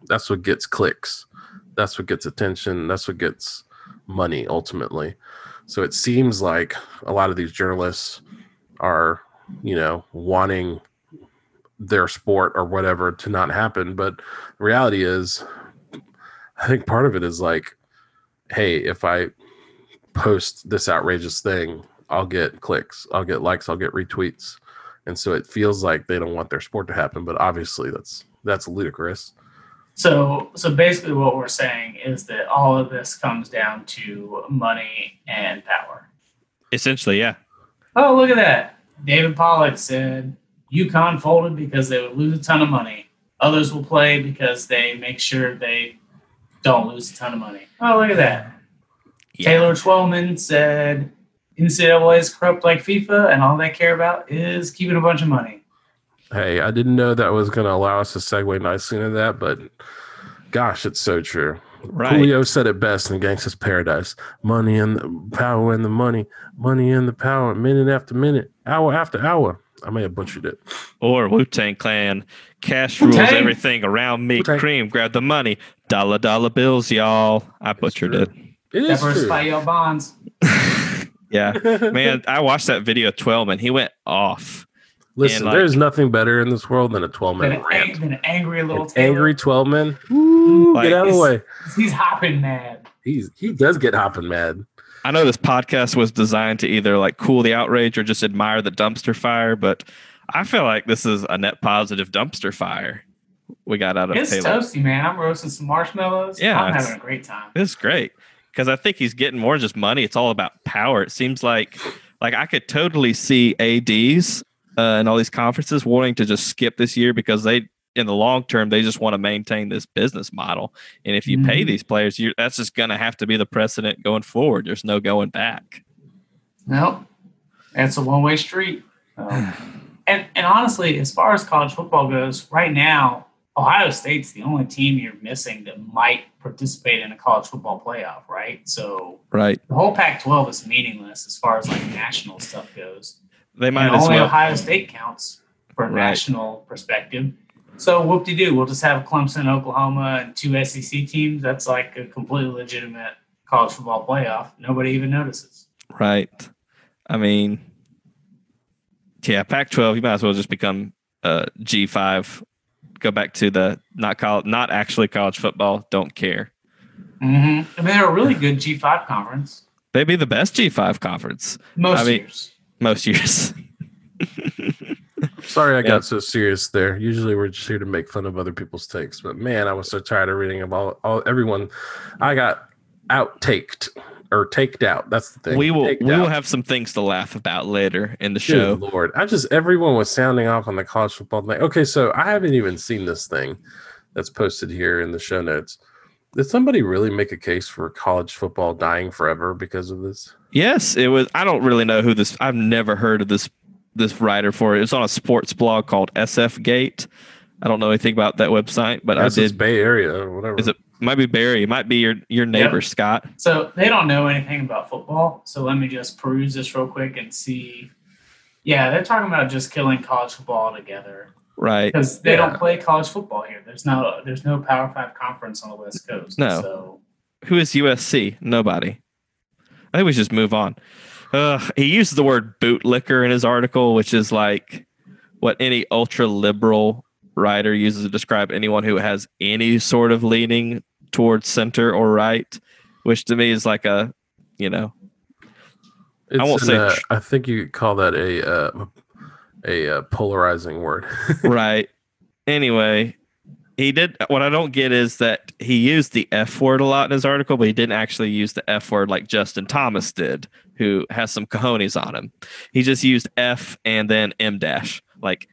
That's what gets clicks. That's what gets attention. That's what gets money ultimately. So it seems like a lot of these journalists are you know, wanting their sport or whatever to not happen. But reality is, I think part of it is like, hey, if I post this outrageous thing, I'll get clicks, I'll get likes, I'll get retweets. And so it feels like they don't want their sport to happen, but obviously that's that's ludicrous. So, so basically, what we're saying is that all of this comes down to money and power. essentially, yeah. Oh, look at that! David Pollack said UConn folded because they would lose a ton of money. Others will play because they make sure they don't lose a ton of money. Oh, look at that! Yeah. Taylor Twellman said NCAA is corrupt like FIFA, and all they care about is keeping a bunch of money. Hey, I didn't know that was going to allow us to segue nicely into that, but gosh, it's so true. Right. Coolio said it best in Gangsta's Paradise. Money and the power and the money, money and the power, minute after minute, hour after hour. I may have butchered it. Or Wu Tang Clan. Cash rules Wu-Tang. everything around me. Wu-Tang. Cream, grab the money. Dollar, dollar bills, y'all. I butchered true. it. It is true. Diversify your bonds. Yeah. Man, I watched that video of and He went off. Listen, like- there's nothing better in this world than a 12 Than man an, rant. ang- than an angry little An angry Twellman. Woo, Like, get out of the way. He's hopping mad. He's he does get hopping mad. I know this podcast was designed to either like cool the outrage or just admire the dumpster fire, but I feel like this is a net positive dumpster fire we got out of It's Taylor. toasty, man. I'm roasting some marshmallows. Yeah, I'm having a great time. It's great because I think he's getting more just money. It's all about power. It seems like like I could totally see ads uh, and all these conferences wanting to just skip this year because they in the long term they just want to maintain this business model. And if you pay Mhm. these players, you that's just going to have to be the precedent going forward. There's no going back. No, it's a one way street. Um, and and honestly, as far as college football goes, right now, Ohio State's the only team you're missing that might participate in a college football playoff, right? So Right? the whole Pac-12 is meaningless as far as like national stuff goes. They might and as only well. Ohio State counts for a Right. national perspective. So whoop de doo, we'll just have Clemson, Oklahoma, and two SEC teams. That's like a completely legitimate college football playoff. Nobody even notices. Right. I mean, yeah, Pac-12. You might as well just become uh, G5. Go back to the not college, not actually college football. Don't care. hmm I mean, they're a really good G5 conference They'd be the best G5 conference most I mean- years. Most years. Sorry I Yeah. got so serious there. Usually we're just here to make fun of other people's takes, but man, I was so tired of reading about all everyone. I got out-taked or taked out. That's the thing. we will Taked we will have some things to laugh about later in the Good show. Lord, I just everyone was sounding off on the college football thing. Okay, so I haven't even seen this thing that's posted here in the show notes. Did somebody really make a case for college football dying forever because of this? Yes, it was. I don't really know who this. I've never heard of this this writer for it. It's on a sports blog called SF Gate. I don't know anything about that website, but That's I this did. Bay Area or whatever. Is it might be Barry? It might be your your neighbor Scott. So they don't know anything about football. So let me just peruse this real quick and see. Yeah, they're talking about just killing college football altogether Right. because they Yeah. don't play college football here. There's no there's no Power Five conference on the West Coast. No. So Who is USC? Nobody. I think we should just move on. Uh, he used the word bootlicker in his article, which is like what any ultra liberal writer uses to describe anyone who has any sort of leaning towards center or right, which to me is like a, you know, It's won't say uh, tr- I think you call that a uh, a uh, polarizing word. right. Anyway, he did. What I don't get is that he used the F word a lot in his article, but he didn't actually use the F word like Justin Thomas did, who has some cojones on him. He just used F and then M dash. Like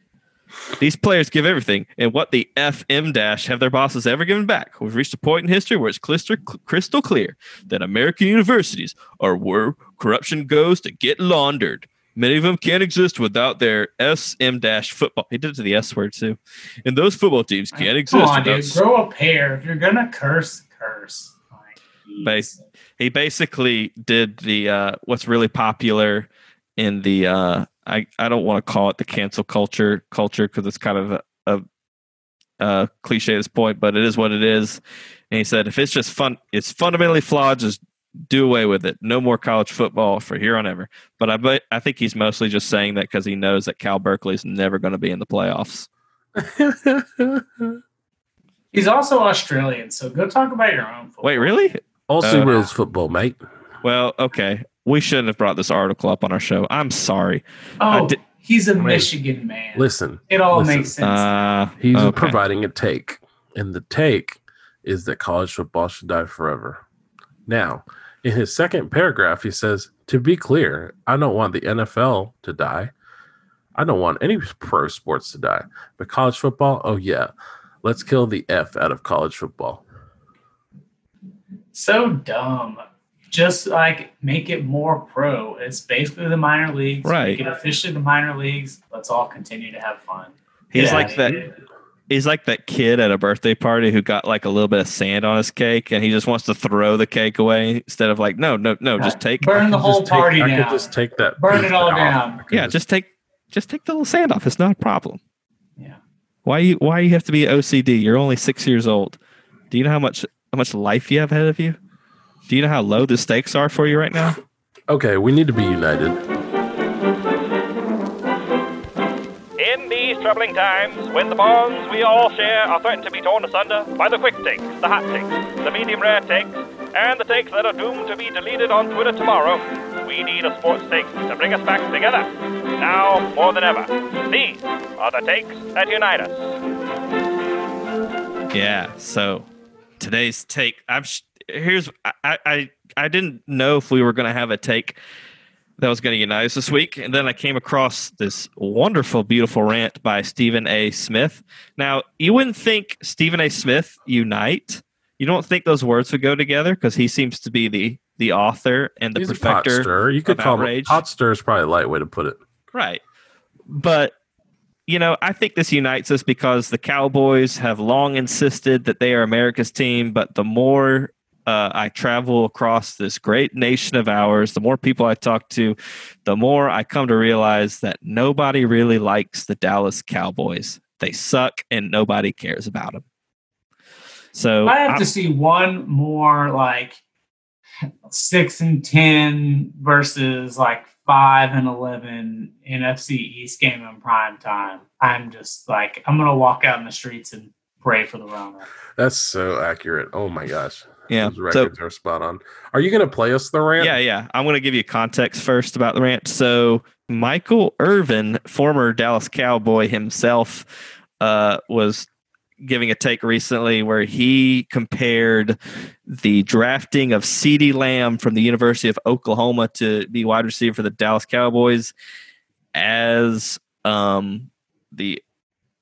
these players give everything, and what the F M dash have their bosses ever given back? We've reached a point in history where it's crystal clear that American universities are where corruption goes to get laundered. Many of them can't exist without their SM dash football. He did it to the S word too. And those football teams can't come exist on, without dude, grow a pair. If you're gonna curse, curse. Like, Base- he basically did the uh, what's really popular in the uh, I I don't want to call it the cancel culture culture because it's kind of a, a, a cliche at this point, but it is what it is. And he said if it's just fun, it's fundamentally flawed. Just do away with it. No more college football for here on ever. But I bet I think he's mostly just saying that because he knows that Cal Berkeley is never going to be in the playoffs. He's also Australian, so go talk about your own. Football. Wait, really? also Uh, rules football, mate. Well, okay. We shouldn't have brought this article up on our show. I'm sorry. Oh, did- he's a mean, Michigan man. Listen, it all listen. makes sense. Uh, he's okay. providing a take, and the take is that college football should die forever. Now, in his second paragraph, he says, "To be clear, I don't want the NFL to die. I don't want any pro sports to die, but college football, oh yeah, let's kill the f out of college football." so dumb. Just like make it more pro. It's basically the minor leagues. Right. Make it officially the minor leagues. Let's all continue to have fun. He's Get like that. Here. He's like that kid at a birthday party who got like a little bit of sand on his cake, and he just wants to throw the cake away instead of like, no, no, no, just take. Burn the whole just take- party I down. could just take that. Burn it all off. down. I could Yeah, just take, just take the little sand off. It's not a problem. Yeah. Why you Why you have to be OCD? You're only six years old. Do you know how much how much life you have ahead of you? Do you know how low the stakes are for you right now? Okay, we need to be united. Troubling times, when the bonds we all share are threatened to be torn asunder by the quick takes, the hot takes, the medium rare takes, and the takes that are doomed to be deleted on Twitter tomorrow. We need a sports take to bring us back together. Now more than ever, these are the takes that unite us. Yeah. So today's take. I'm sh- here's I I I didn't know if we were going to have a take that was going to unite us this week, and then I came across this wonderful, beautiful rant by Stephen A. Smith. Now you wouldn't think Stephen A. Smith unite. You don't think those words would go together because he seems to be the the author and the He's perfecter. You could call him outrage. pot stirrer is probably a light way to put it. Right. But, you know, I think this unites us because the Cowboys have long insisted that they are America's team. But the more uh, I travel across this great nation of ours, the more people I talk to, the more I come to realize that nobody really likes the Dallas Cowboys. They suck and nobody cares about them. So I have I- to see one more like six and ten versus like five and eleven NFC East game in prime time. I'm just like I'm gonna walk out in the streets and pray for the Rona. That's so accurate. Oh my gosh. Yeah. Those So are spot on. Are you going to play us the rant? Yeah, yeah. I'm going to give you context first about the rant. So, Michael Irvin, former Dallas Cowboy himself, uh, was giving a take recently where he compared the drafting of CeeDee Lamb from the University of Oklahoma to be wide receiver for the Dallas Cowboys as um, the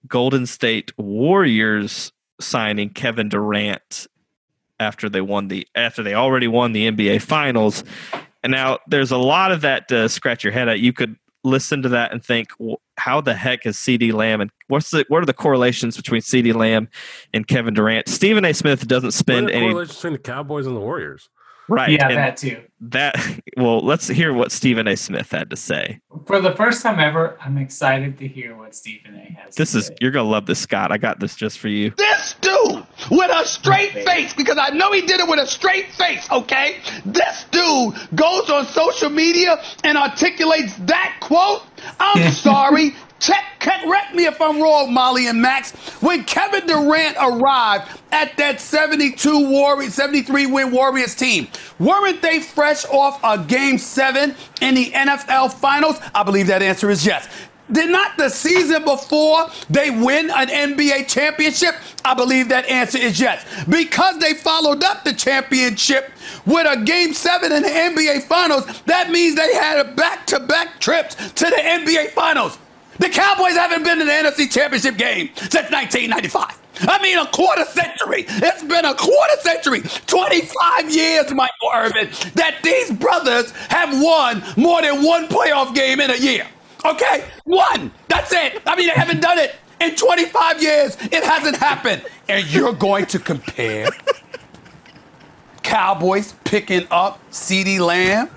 Golden State Warriors signing Kevin Durant after they won the after they already won the NBA finals. And now there's a lot of that to scratch your head at. You could listen to that and think, "Wh- how the heck is CeeDee Lamb and what's the what are the correlations between CeeDee Lamb and Kevin Durant? Stephen A. Smith doesn't What are spend the any correlations between the Cowboys and the Warriors? right. yeah, and that too. that well, let's hear what Stephen A. Smith had to say. For the first time ever, I'm excited to hear what Stephen A. has. This to is say. you're gonna love this, Scott. I got this just for you. This dude with a straight face, because I know he did it with a straight face, okay? This dude goes on social media and articulates that quote. I'm sorry. Check, correct me if I'm wrong, Molly and Max. When Kevin Durant arrived at that 72 Warriors, 73 win Warriors team, weren't they fresh off a game seven in the NFL Finals? I believe that answer is yes. Did not the season before they win an NBA championship? I believe that answer is yes. Because they followed up the championship with a game seven in the NBA Finals, that means they had a back to back trips to the NBA Finals. The Cowboys haven't been in the NFC Championship game since 1995. I mean, a quarter century. It's been a quarter century, 25 years, Michael Irvin, that these brothers have won more than one playoff game in a year. Okay? One. That's it. I mean, they haven't done it in 25 years. It hasn't happened. And you're going to compare Cowboys picking up CeeDee Lamb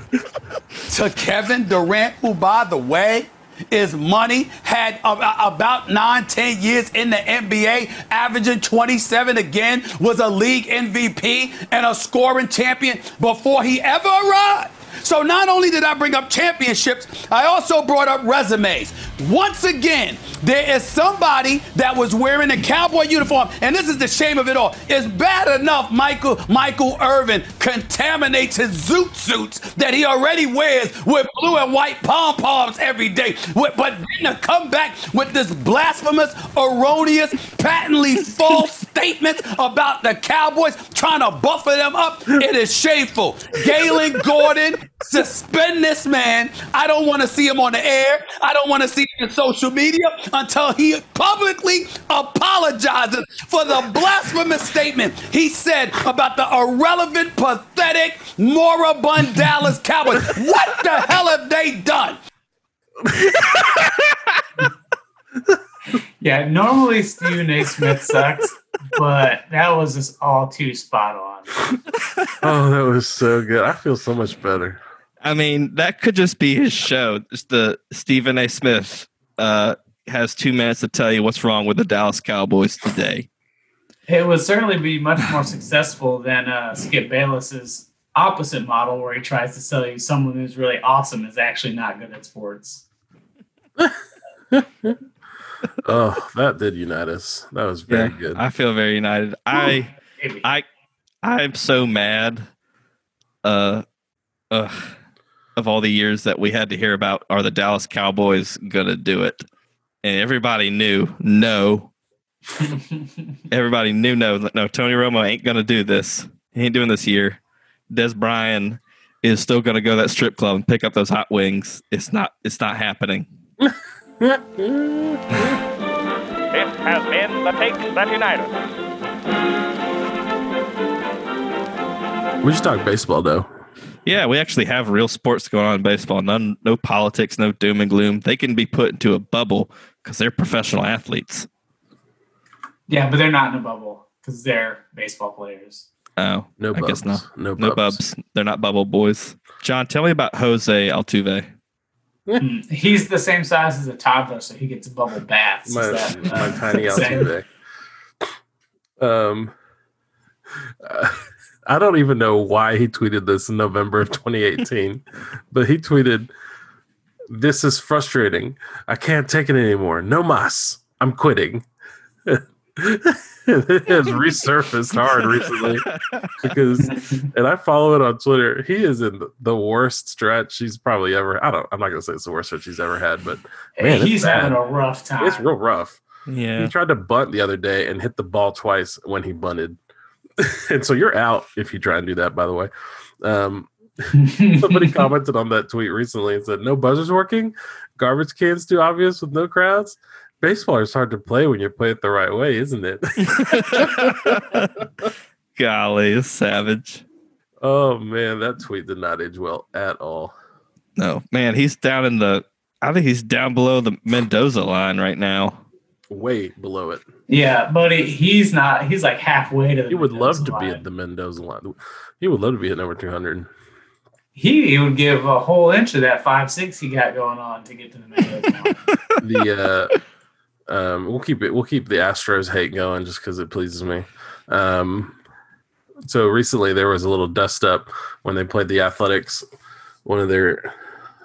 to Kevin Durant, who, by the way, is money, had about nine, ten years in the NBA, averaging 27 again, was a league MVP and a scoring champion before he ever arrived. So not only did I bring up championships, I also brought up resumes. Once again, there is somebody that was wearing a cowboy uniform, and this is the shame of it all. It's bad enough Michael Michael Irvin contaminates his zoot suits that he already wears with blue and white pom poms every day. But then to come back with this blasphemous, erroneous, patently false statements about the Cowboys trying to buffer them up, it is shameful. Galen Gordon, suspend this man. I don't want to see him on the air. I don't want to see him in social media until he publicly apologizes for the blasphemous statement he said about the irrelevant, pathetic, moribund Dallas Cowboys. What the hell have they done? Yeah, normally Stephen A. Smith sucks, but that was just all too spot on. Oh, that was so good. I feel so much better. I mean, that could just be his show. Just the Stephen A. Smith uh, has two minutes to tell you what's wrong with the Dallas Cowboys today. It would certainly be much more successful than uh, Skip Bayless's opposite model, where he tries to sell you someone who's really awesome is actually not good at sports. Oh, that did unite us. That was very good. I feel very united. I Maybe. I I'm so mad uh, uh, of all the years that we had to hear about, are the Dallas Cowboys gonna do it? And everybody knew no. Everybody knew no. No, Tony Romo ain't gonna do this. He ain't doing this year. Dez Bryant is still gonna go to that strip club and pick up those hot wings. It's not. It's not happening. This has been the Takes That Unite Us. We just talk baseball though. Yeah, we actually have real sports going on in baseball. None, no politics, no doom and gloom. They can be put into a bubble because they're professional athletes. yeah, but they're not in a bubble because they're baseball players. Oh, No I bubs. guess not. No, No bubs. bubs. They're not bubble boys. John, tell me about Jose Altuve. Mm, He's the same size as a toddler, so he gets a bubble baths. My, that, my uh, tiny? Altuve. Um, uh, I don't even know why he tweeted this in November of 2018, but he tweeted, "This is frustrating. I can't take it anymore. No mas. I'm quitting." it has resurfaced hard recently because, and I follow it on Twitter. He is in the worst stretch he's probably ever. I don't. I'm not gonna say it's the worst stretch he's ever had, but Man, it's he's having a rough time. it's real rough. Yeah. He tried to bunt the other day and hit the ball twice when he bunted. and so you're out if you try and do that, by the way. Um, somebody commented on that tweet recently and said, No buzzers working? Garbage cans too obvious with no crowds? Baseball is hard to play when you play it the right way, isn't it? Golly, savage. oh man, that tweet did not age well at all. No, man, he's down in the. I think he's down below the Mendoza line right now. Way below it. yeah, but he, he's not. He's like halfway to the. He would love Mendoza to be at the Mendoza line. He would love to be at number 200. He, he would give a whole inch of that five six he got going on to get to the Mendoza line. the uh um we'll keep it we'll keep the astros hate going just because it pleases me um so recently there was a little dust up when they played the athletics one of their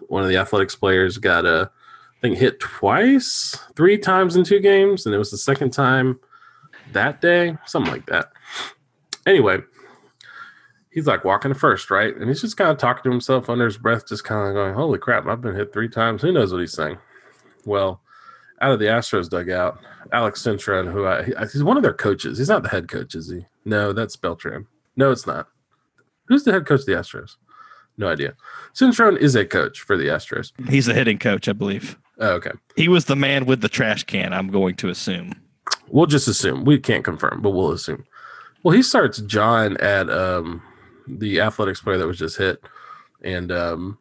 one of the athletics players got uh, i think hit twice three times in two games and it was the second time that day something like that anyway he's like walking to first right and he's just kind of talking to himself under his breath just kind of going holy crap i've been hit three times who knows what he's saying well, out of the Astros dugout, Alex Cintron, who I, he's one of their coaches. He's not the head coach, is he? No, that's Beltran. No, it's not. Who's the head coach of the Astros? No idea. Cintron is a coach for the Astros. He's a hitting coach, I believe. Oh, okay. He was the man with the trash can. I'm going to assume. We'll just assume. We can't confirm, but we'll assume. Well, he starts John at um, the athletics player that was just hit. And um,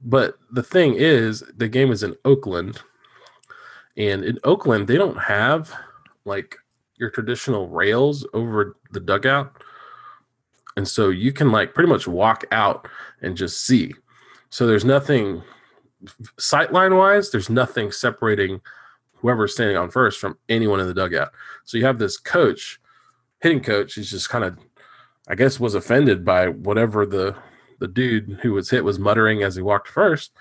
but the thing is, the game is in Oakland, and in Oakland they don't have like your traditional rails over the dugout, and so you can like pretty much walk out and just see. So there's nothing sightline wise. There's nothing separating whoever's standing on first from anyone in the dugout. So you have this coach, hitting coach, he's just kind of, I guess, was offended by whatever the the dude who was hit was muttering as he walked first,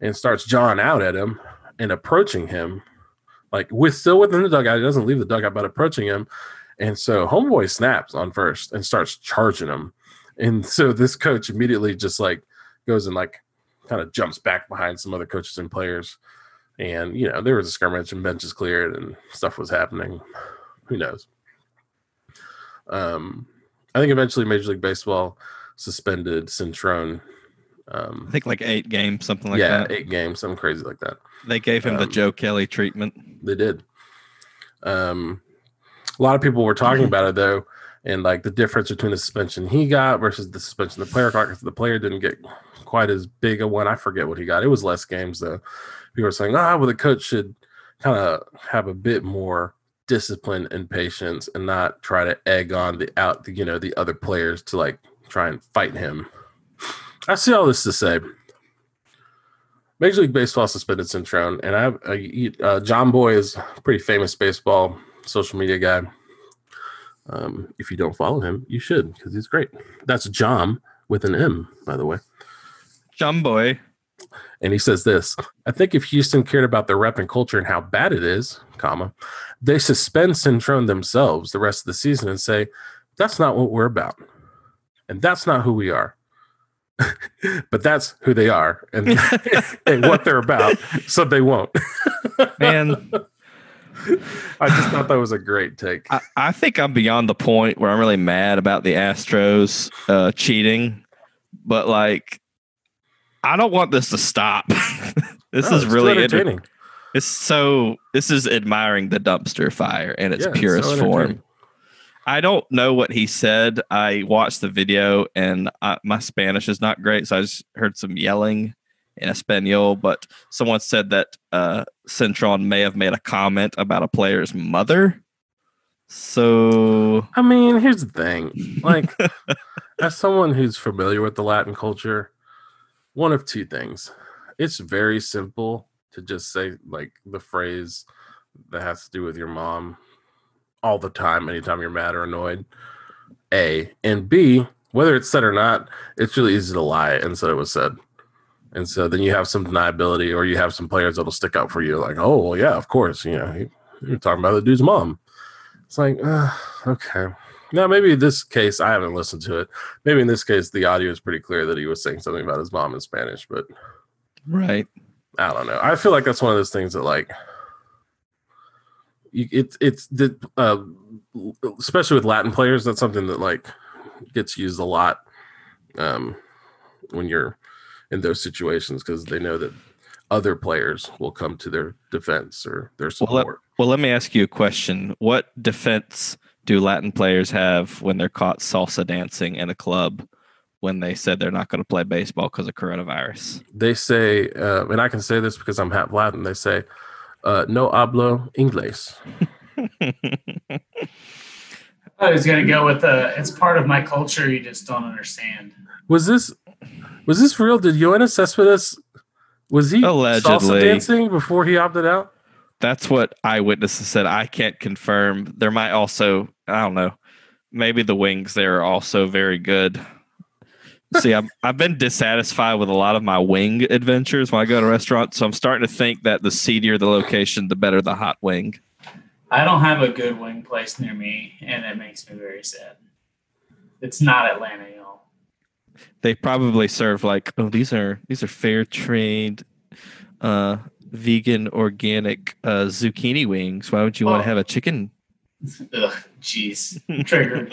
and starts jawing out at him and approaching him, like with still within the dugout. He doesn't leave the dugout, but approaching him. And so homeboy snaps on first and starts charging him. And so this coach immediately just like goes and like kind of jumps back behind some other coaches and players and you know there was a skirmish and benches cleared and stuff was happening who knows um i think eventually major league baseball suspended Cintron. um I think like eight games, something like yeah that. eight games something crazy like that They gave him the Um, Joe Kelly treatment. they did um a lot of people were talking about it though and like the difference between the suspension he got versus the suspension the player got because the player didn't get quite as big a one. I forget what he got. It was less games though. People were saying ah well the coach should kind of have a bit more discipline and patience and not try to egg on the out you know the other players to like try and fight him. I see all this to say Major League Baseball suspended Cintron, and I, uh, Jomboy is pretty famous baseball social media guy. Um, if you don't follow him, you should because he's great. That's John with an M, by the way. Jomboy. And he says this: I think if Houston cared about their rep and culture and how bad it is, comma, they suspend Cintron themselves the rest of the season and say that's not what we're about. and that's not who we are. but that's who they are and, and what they're about, so they won't. Man, I just thought that was a great take. I, I think I'm beyond the point where I'm really mad about the Astros uh, cheating, but like, I don't want this to stop. this No, is really entertaining. It's so. This is admiring the dumpster fire in its Yeah, it's so purest form. I don't know what he said. I watched the video and I, my Spanish is not great, so I just heard some yelling in Espanol. But someone said that uh, Cintron may have made a comment about a player's mother. So I mean, here's the thing. Like, as someone who's familiar with the Latin culture, one of two things. It's very simple to just say like the phrase that has to do with your mom all the time, anytime you're mad or annoyed. A and B, whether it's said or not, it's really easy to lie and say it was said. And so then you have some deniability, or you have some players that'll stick up for you, like, oh, well, yeah, of course, you know, you're talking about the dude's mom. It's like, uh, okay. Now, maybe in this case, I haven't listened to it. Maybe in this case, the audio is pretty clear that he was saying something about his mom in Spanish, but right, I don't know. I feel like that's one of those things that, like, you, it's it's the uh, especially with Latin players, that's something that like gets used a lot um, when you're in those situations because they know that other players will come to their defense or their Well, let- support. Well, let me ask you a question. What defense do Latin players have when they're caught salsa dancing in a club when they said they're not going to play baseball because of coronavirus? they say, uh, and I can say this because I'm half Latin. They say, uh, "No hablo inglés." I was gonna go with uh it's part of my culture you just don't understand. Was this was this real? Did Yoenis Cespedes was he salsa Allegedly. dancing before he opted out? That's what eyewitnesses said. I can't confirm. There might also, I don't know, maybe the wings there are also very good. See, I've, I've been dissatisfied with a lot of my wing adventures when I go to restaurants. So I'm starting to think that the seedier the location, the better the hot wing. I don't have a good wing place near me, and it makes me very sad. It's not Atlanta, y'all. They probably serve like, oh, these are these are fair trade, uh, vegan, organic uh, zucchini wings. Why would you want Oh. to have a chicken? Ugh, jeez, triggered.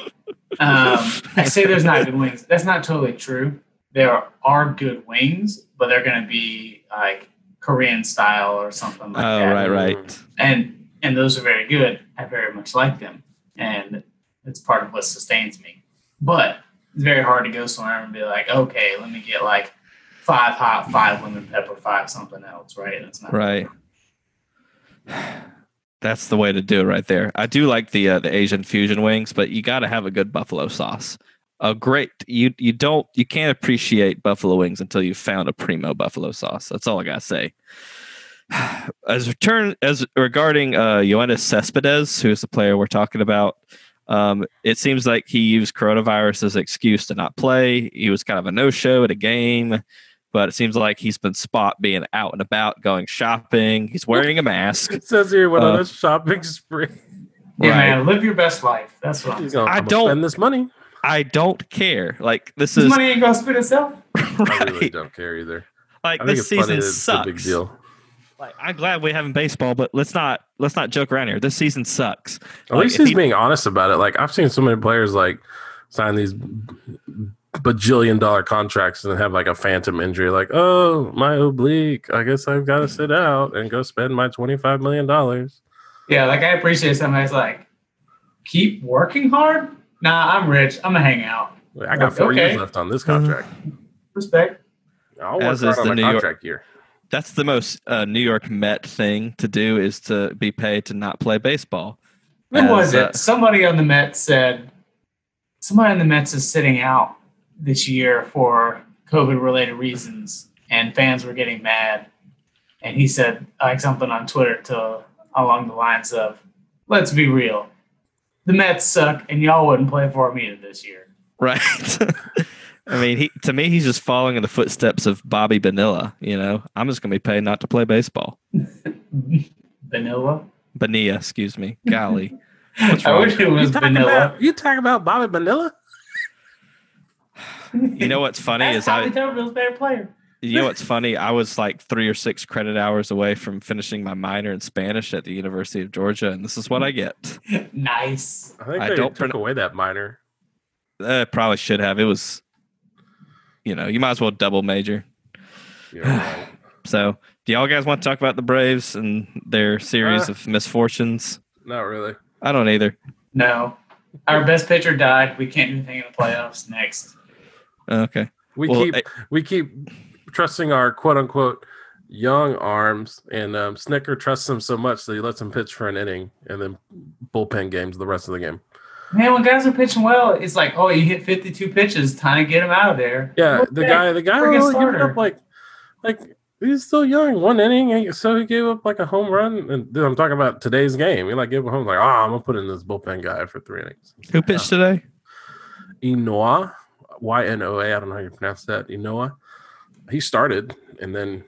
um, I say there's not good wings. That's not totally true. There are good wings, but they're going to be like Korean style or something like that. oh, that. right, right. And and those are very good. I very much like them, and it's part of what sustains me. But it's very hard to go somewhere and be like, okay, let me get like five hot, five lemon pepper, five something else, right? It's not Right. That's the way to do it right there. I do like the uh, the Asian fusion wings, but you got to have a good buffalo sauce. A great you you don't you can't appreciate buffalo wings until you've found a primo buffalo sauce. That's all I gotta say. As return as regarding uh Yoenis Cespedes, who's the player we're talking about, um, it seems like he used coronavirus as an excuse to not play. He was kind of a no show at a game but it seems like he's been spot being out and about going shopping. He's wearing a mask. It says here went on Uh, a shopping spree. Yeah, Right. man, live your best life. That's what I'm He's saying. going, I I'm don't- spend this money. I don't care. Like this This is money ain't gonna spend itself. I really right. don't care either. Like I think this it's funny season that it's sucks. a big deal. Like I'm glad we having baseball, but let's not let's not joke around here. This season sucks. At Like, least he's he- being honest about it. Like I've seen so many players like sign these bajillion dollar contracts and have like a phantom injury, like, oh, my oblique. I guess I've got to sit out and go spend my twenty five million dollars. Yeah, like I appreciate somebody's like, keep working hard. Nah, I'm rich. I'm gonna hang out. I got four Okay. years left on this contract. Mm-hmm. Respect. I'll work As hard is on the my New York- contract year. That's the most uh, New York Met thing to do is to be paid to not play baseball. Who As, was uh, it? Somebody on the Mets said somebody on the Mets is sitting out this year for COVID related reasons, and fans were getting mad. And he said like something on Twitter to along the lines of, "Let's be real, the Mets suck, and y'all wouldn't play for them either this year." Right. I mean, he to me he's just following in the footsteps of Bobby Bonilla. You know, I'm just gonna be paid not to play baseball. Vanilla. Bonilla, excuse me. Golly. I wish it was you talk about you talk about Bobby Vanilla? You know what's funny That's is I Tommy Tuberville's better player. You know what's funny? I was like three or six credit hours away from finishing my minor in Spanish at the University of Georgia, and this is what I get. nice. I think I they don't took pron- away that minor. Uh, probably should have. It was, you know, you might as well double major. You right. So, do y'all guys want to talk about the Braves and their series Uh. of misfortunes? Not really. I don't either. No. Our best pitcher died. We can't do anything in the playoffs next. Okay. We Well, keep I- we keep trusting our quote unquote young arms, and um, Snitker trusts him so much that he lets him pitch for an inning and then bullpen games the rest of the game. Man, when guys are pitching well, it's like, oh, you hit 52 pitches, time to get him out of there. Yeah, Look the back, guy the guy friggin' only giving up like like he's still young. One inning, so he gave up like a home run. And dude, I'm talking about today's game. He like gave a home like, oh, I'm gonna put in this bullpen guy for three innings. Who pitched uh, today? Enoa, Y N O A. I don't know how you pronounce that. Enoa. He started and then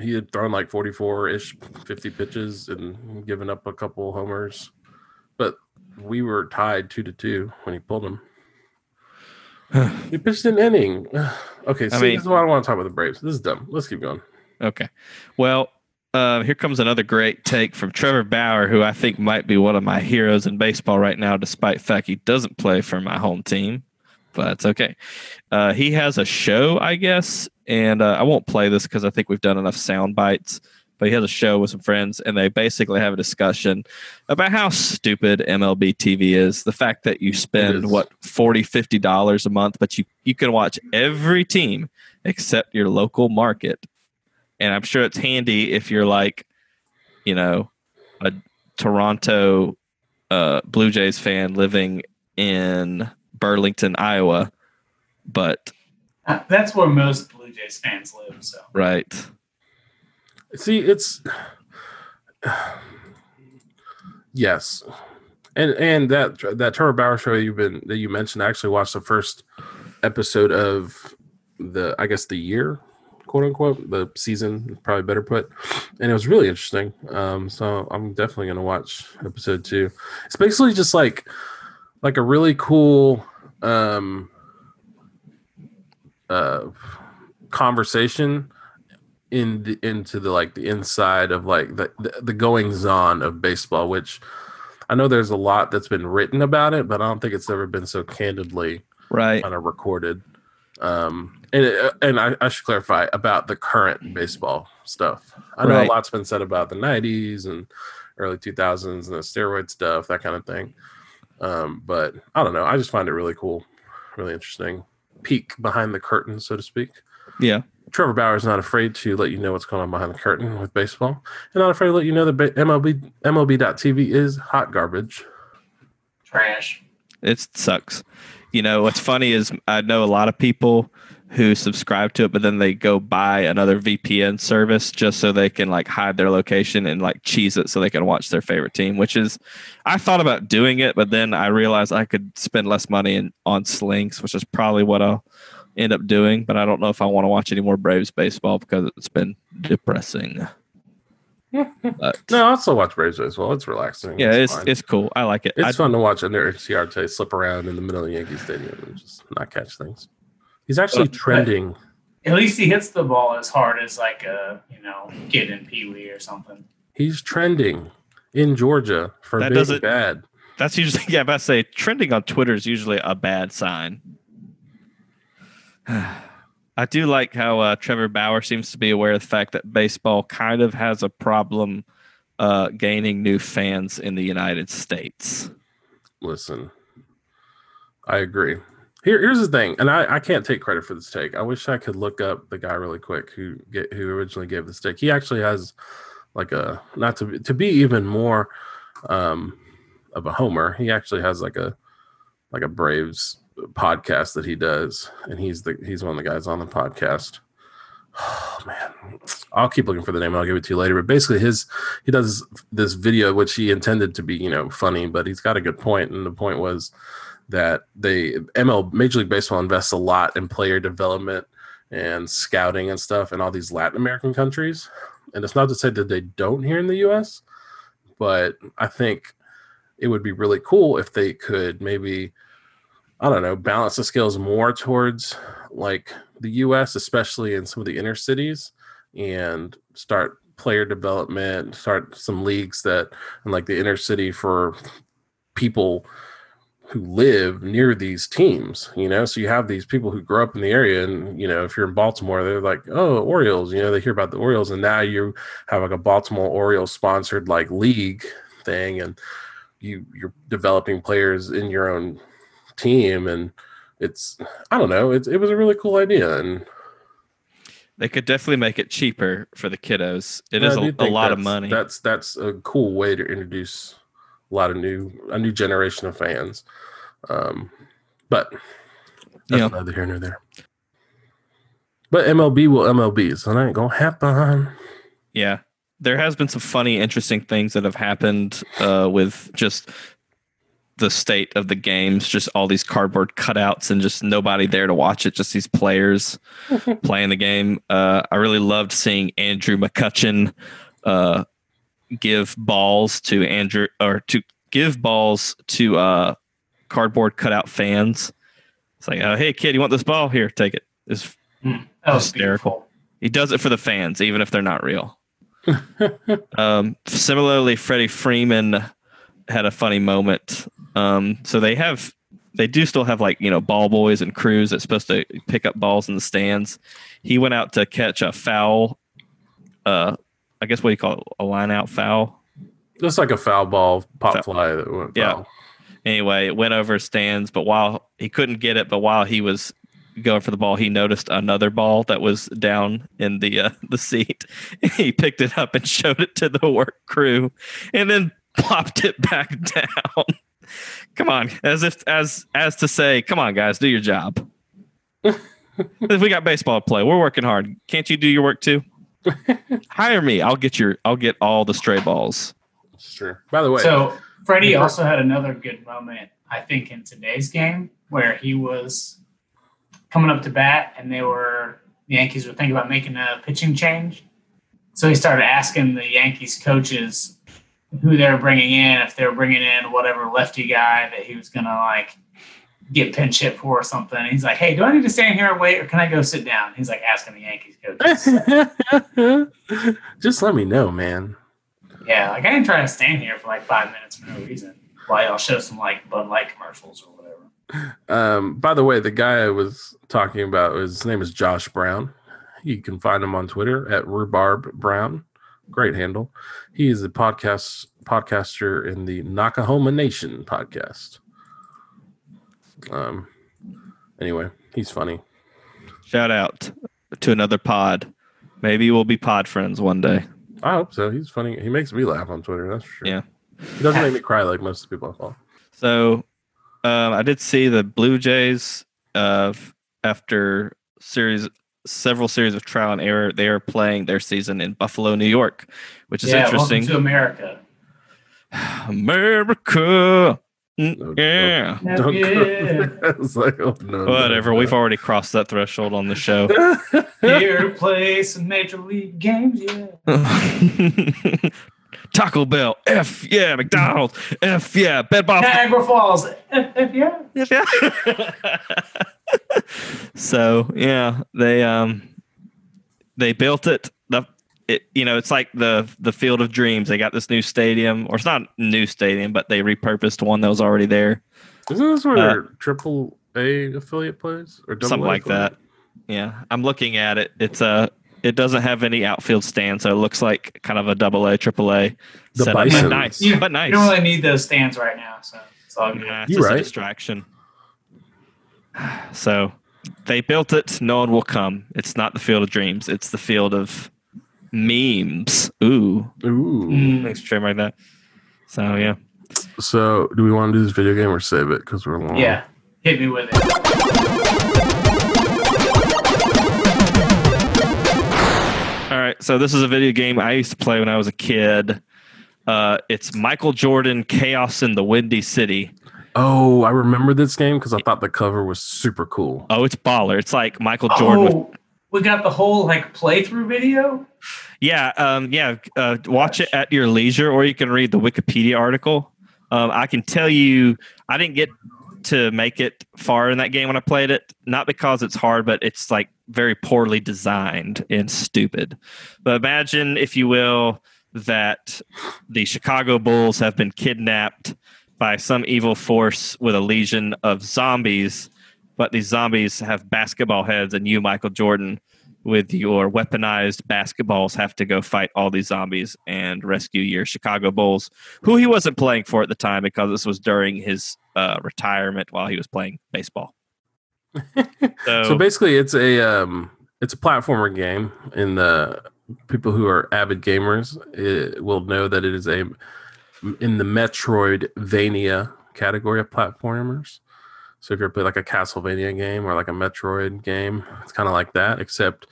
he had thrown like 44 ish, 50 pitches and given up a couple homers. But we were tied two to two when he pulled him. he pitched an inning. okay, see, mean- this is why I don't want to talk about the Braves. This is dumb. Let's keep going. Okay. Well, uh, here comes another great take from Trevor Bauer, who I think might be one of my heroes in baseball right now, despite the fact he doesn't play for my home team. But it's okay. Uh, he has a show, I guess, and uh, I won't play this because I think we've done enough sound bites. But he has a show with some friends, and they basically have a discussion about how stupid MLB TV is. The fact that you spend what 40 50 dollars a month, but you you can watch every team except your local market and I'm sure it's handy if you're like, you know, a Toronto uh, Blue Jays fan living in Burlington, Iowa. But Uh, That's where most Blue Jays fans live. So right, See, it's yes, and and that that Trevor Bauer show you've been that you mentioned. I actually watched the first episode of the I guess the year, quote unquote, the season, probably better put, and it was really interesting. Um, so I'm definitely gonna watch episode two. It's basically just like like a really cool um uh conversation in the, into the like the inside of like the, the the goings on of baseball which i know there's a lot that's been written about it but i don't think it's ever been so candidly right, kind of recorded. Um and it, and I, I should clarify about the current baseball stuff. I know Right. a lot's been said about the 90s and early 2000s and the steroid stuff that kind of thing. Um but i don't know i just find it really cool really interesting. Peek behind the curtain so to speak. Yeah, Trevor Bauer is not afraid to let you know what's going on behind the curtain with baseball, and not afraid to let you know that ba- MLB MLB.TV is hot garbage. trash. it sucks. You know what's funny is I know a lot of people who subscribe to it, but then they go buy another VPN service just so they can like hide their location and like cheese it so they can watch their favorite team. Which is, I thought about doing it, but then I realized I could spend less money in, on Slinks, which is probably what I'll end up doing. But I don't know if I want to watch any more Braves baseball because it's been depressing. but No, I also watch Braves baseball. It's relaxing. yeah, it's fine. it's cool. I like it. It's I- fun to watch Ender Inciarte slip around in the middle of Yankee Stadium and just not catch things. He's actually Uh, trending. At least he hits the ball as hard as like a you know kid in Pee Wee or something. He's trending in Georgia for That being doesn't- bad. That's usually yeah. About to say trending on Twitter is usually a bad sign. I do like how uh, Trevor Bauer seems to be aware of the fact that baseball kind of has a problem uh, gaining new fans in the United States. Listen, I agree. Here, here's the thing, and I, I can't take credit for this take. I wish I could look up the guy really quick who get who originally gave this take. He actually has like a not to to be even more um, of a homer. He actually has like a like a Braves podcast that he does, and he's the he's one of the guys on the podcast. Oh man, I'll keep looking for the name. and I'll give it to you later. But basically, his he does this video which he intended to be you know funny, but he's got a good point, and the point was that they ML Major League Baseball invests a lot in player development and scouting and stuff in all these Latin American countries. And it's not to say that they don't here in the US, but I think it would be really cool if they could maybe I don't know, balance the scales more towards like the US, especially in some of the inner cities, and start player development, start some leagues that in like the inner city for people who live near these teams, you know. So you have these people who grow up in the area, and you know, if you're in Baltimore, they're like, "Oh, Orioles," you know, they hear about the Orioles, and now you have like a Baltimore Orioles sponsored like league thing, and you you're developing players in your own team, and it's I don't know, it's it was a really cool idea, and They could definitely make it cheaper for the kiddos. It is a, a lot of money. That's that's a cool way to introduce a lot of new a new generation of fans. Um, but that's Yeah. neither here nor there. But MLB will MLB, so that ain't gonna happen. Yeah. There has been some funny, interesting things that have happened uh, with just the state of the games, just all these cardboard cutouts and just nobody there to watch it, just these players playing the game. Uh, I really loved seeing Andrew McCutchen uh, give balls to Andrew or to give balls to uh, cardboard cutout fans. It's like, oh, hey, kid, you want this ball? Here, take it. It's Mm, that was Hysterical. beautiful. he does it for the fans, even if they're not real. um, similarly, Freddie Freeman had a funny moment. Um, so they have, they do still have like you know ball boys and crews that's supposed to pick up balls in the stands. He went out to catch a foul. Uh, I guess what do you call it? A line out foul. Just like a foul ball pop Foul. fly that went Yeah. foul. Anyway, it went over stands, but while he couldn't get it, but while he was going for the ball, he noticed another ball that was down in the uh, the seat. he picked it up and showed it to the work crew, and then plopped it back down. Come on, as if as as to say, come on, guys, do your job. if we got baseball to play, we're working hard. Can't you do your work too? Hire me. I'll get your. I'll get all the stray balls. Sure. By the way, So Freddie Yeah. also had another good moment, I think, in today's game where he was coming up to bat and they were the Yankees were thinking about making a pitching change. So he started asking the Yankees coaches who they're bringing in, if they're bringing in whatever lefty guy that he was gonna like get pinch hit for or something. He's like, "Hey, do I need to stand here and wait, or can I go sit down?" He's like asking the Yankees coaches. just let me know, man. yeah, like I didn't try to stand here for like five minutes for no reason while y'all show some like Bud Light commercials or whatever. Um, by the way, the guy I was talking about, his name is Josh Brown. You can find him on Twitter at Rhubarb Brown. Great handle. He is a podcast podcaster in the Nakahoma Nation podcast. Um. Anyway, he's funny. Shout out to another pod. Maybe we'll be pod friends one day. I hope so. He's funny. He makes me laugh on Twitter. That's for sure. Yeah. He doesn't make me cry like most of the people I follow. So um, I did see the Blue Jays uh, after series several series of trial and error. They are playing their season in Buffalo, New York, which is yeah, interesting. welcome to America. America. Mm, No, yeah. Don't Yeah. go. it's like, oh, no, no, Whatever. no. We've already crossed that threshold on the show. Here to play some major league games. Yeah. Taco Bell. F yeah. McDonald's. F yeah. Bed Bath Niagara Falls. eh, eh, yeah. Yeah. So yeah, they um they built it. The it you know it's like the the Field of Dreams. They got this new stadium, or it's not new stadium, but they repurposed one that was already there. Isn't this where Uh, their triple A affiliate plays or double something A like affiliate? that. Yeah, I'm looking at it. It's a it doesn't have any outfield stand, so it looks like kind of a double A, triple A setup. But nice, You, but nice. you don't really need those stands right now, so it's all good. Nah, it's You just right. a distraction. So they built it. No one will come. It's not the field of dreams. It's the field of memes. Ooh, Ooh. Mm. thanks for trademark that. So yeah, So, do we want to do this video game or save it because we're long? Yeah. Hit me with it. all right. So this is a video game I used to play when I was a kid. Uh, it's Michael Jordan Chaos in the Windy City. Oh, I remember this game because I thought the cover was super cool. Oh, it's baller. It's like Michael Jordan. with- Oh, we got the whole like playthrough video. Yeah, um, yeah. Uh, watch it at your leisure, or you can read the Wikipedia article. Um, I can tell you, I didn't get to make it far in that game when I played it. Not because it's hard, but it's like very poorly designed and stupid. But imagine, if you will, that the Chicago Bulls have been kidnapped by some evil force with a legion of zombies, but these zombies have basketball heads, and you, Michael Jordan, with your weaponized basketballs, have to go fight all these zombies and rescue your Chicago Bulls, who he wasn't playing for at the time because this was during his uh, retirement while he was playing baseball. so, So basically, it's a um, it's a platformer game, and the people who are avid gamers will know that it is a in the Metroidvania category of platformers. So if you ever play like a Castlevania game or like a Metroid game, it's kind of like that, except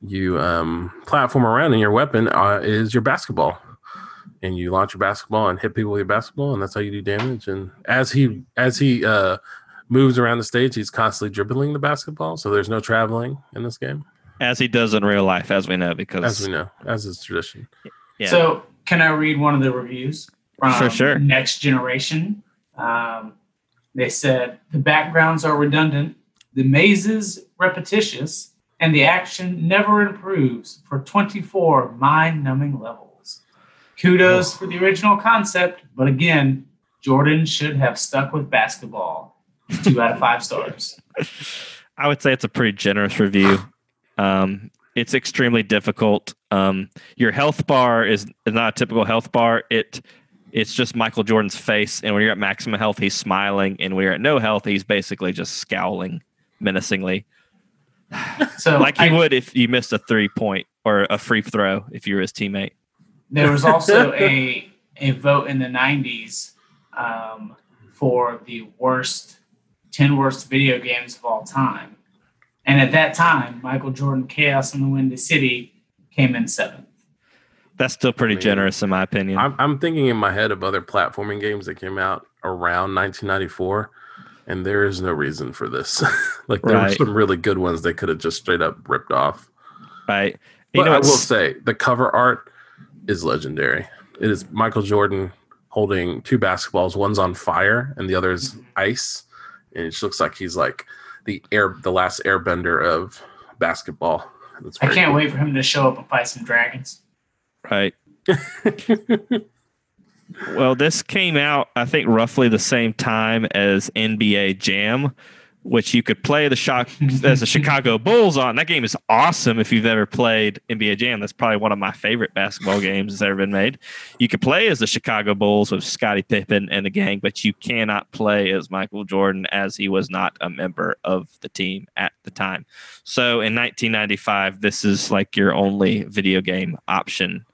you um, platform around, and your weapon uh, is your basketball. And you launch your basketball and hit people with your basketball, and that's how you do damage. And as he as he uh, moves around the stage, he's constantly dribbling the basketball. So there's no traveling in this game, as he does in real life, as we know, because as we know, as is tradition. yeah, So, can I read one of the reviews from Sure, sure. Next Generation? Um, they said the backgrounds are redundant, the mazes repetitious, and the action never improves for 24 mind-numbing levels. Kudos for the original concept, but again, Jordan should have stuck with basketball. Two out of five stars. I would say it's a pretty generous review. Um, it's extremely difficult. Um, your health bar is, is not a typical health bar. It it's just Michael Jordan's face, and when you're at maximum health, he's smiling, and when you're at no health, he's basically just scowling menacingly, So, like he I- would if you missed a three point or a free throw if you were his teammate. There was also a a vote in the '90s um, for the worst ten worst video games of all time, and at that time, Michael Jordan Chaos in the Windy City came in seventh. That's still pretty I mean, generous, in my opinion. I'm, I'm thinking in my head of other platforming games that came out around 1994, and there is no reason for this. like there were some really good ones they could have just straight up ripped off. right? But You know, I will say the cover art is legendary. It is Michael Jordan holding two basketballs. One's on fire and the other is ice, and it just looks like he's like the air, the last airbender of basketball. It's I can't cool. wait for him to show up and fight some dragons. Right. well, this came out, I think, roughly the same time as NBA Jam, which you could play the shock as the Chicago Bulls on. That game is awesome if you've ever played NBA Jam. That's probably one of my favorite basketball games that's ever been made. You could play as the Chicago Bulls with Scottie Pippen and the gang, but you cannot play as Michael Jordan as he was not a member of the team at the time. So in 1995, this is like your only video game option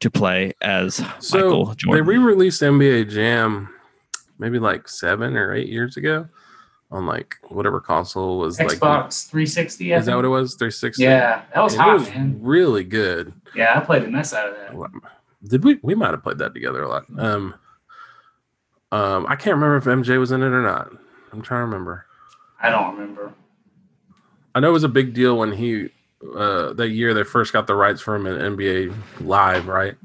to play as So Michael they re-released NBA Jam maybe like seven or eight years ago on like whatever console was like. Xbox 360. I Is that what it was? 360. Yeah, that was It hot, was man. really good. Yeah, I played the mess out of that. Did we? We might have played that together a lot. Um, um, I can't remember if MJ was in it or not. I'm trying to remember. I don't remember. I know it was a big deal when he uh, that year they first got the rights for him in NBA Live, right?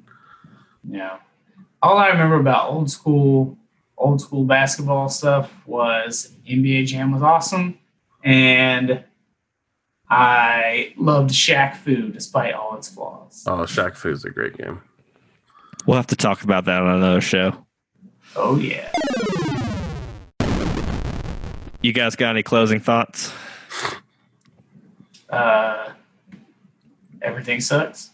Yeah. All I remember about old school, old school basketball stuff was NBA Jam was awesome, and I loved Shaq Fu despite all its flaws. Oh, Shaq Fu is a great game. We'll have to talk about that on another show. Oh yeah. You guys got any closing thoughts? Uh, everything sucks.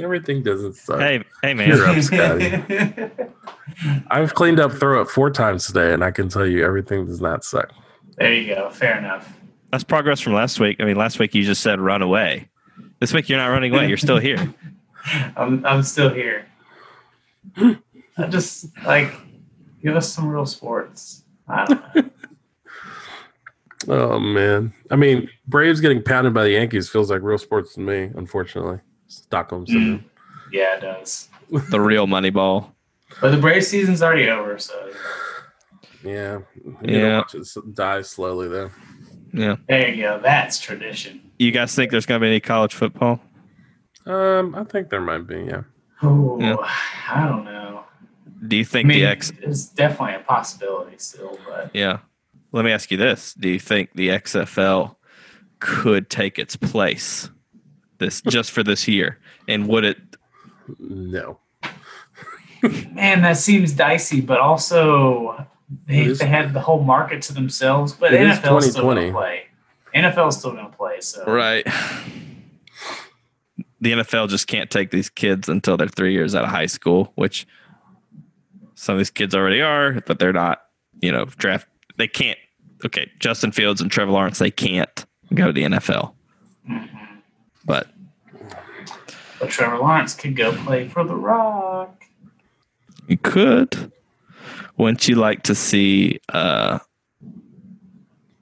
Everything doesn't suck. Hey, hey, You're man. up, Scotty. I've cleaned up throw up four times today, and I can tell you everything does not suck. there you go. Fair enough. That's progress from last week. I mean, last week you just said run away. This week you're not running away. You're still here. I'm I'm still here. I just like give us some real sports. I don't know. Oh man, I mean, Braves getting pounded by the Yankees feels like real sports to me. Unfortunately, Stockholm syndrome. yeah, it does. The real money ball. But the Brave season's already over, so Yeah, you Yeah. yeah. Watch it die slowly though. Yeah. there you go. That's tradition. You guys think there's going to be any college football? Um, I think there might be. Yeah, Oh, Yeah. I don't know. Do you I think mean, the X? it's definitely a possibility still, but Yeah. Let me ask you this: Do you think the XFL could take its place this just for this year? And would it? No. man, that seems dicey. But also, they, It is- they had the whole market to themselves. But It is NFL's still going 2020. to play. NFL's still going to play. So Right. The NFL just can't take these kids until they're three years out of high school, which some of these kids already are, but they're not, you know, draft. They can't. Okay, Justin Fields and Trevor Lawrence, they can't go to the NFL. But But Trevor Lawrence could go play for the Rock. you could. Wouldn't you like to see uh,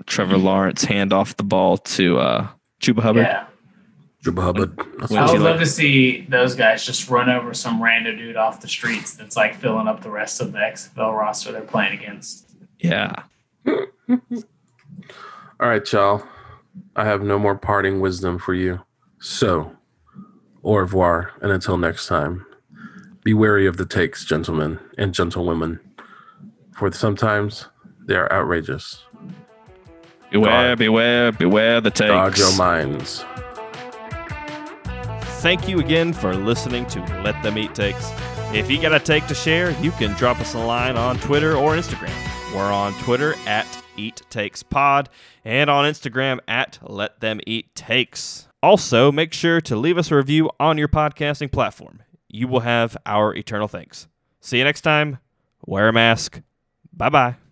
Trevor Lawrence hand off the ball to uh, Chuba Hubbard? Yeah. Jabba Hubbard. That's I you would like- love to see those guys just run over some random dude off the streets that's like filling up the rest of the XFL roster they're playing against. Yeah. All right, y'all. I have no more parting wisdom for you. So, au revoir, and until next time, be wary of the takes, gentlemen and gentlewomen, for sometimes they are outrageous. Beware, God. beware, beware the Guard takes. your minds. Thank you again for listening to Let Them Eat Takes. If you got a take to share, you can drop us a line on Twitter or Instagram. We're on Twitter at Eat Takes Pod and on Instagram at Let Them Eat Takes. Also, make sure to leave us a review on your podcasting platform. You will have our eternal thanks. See you next time. Wear a mask. Bye bye.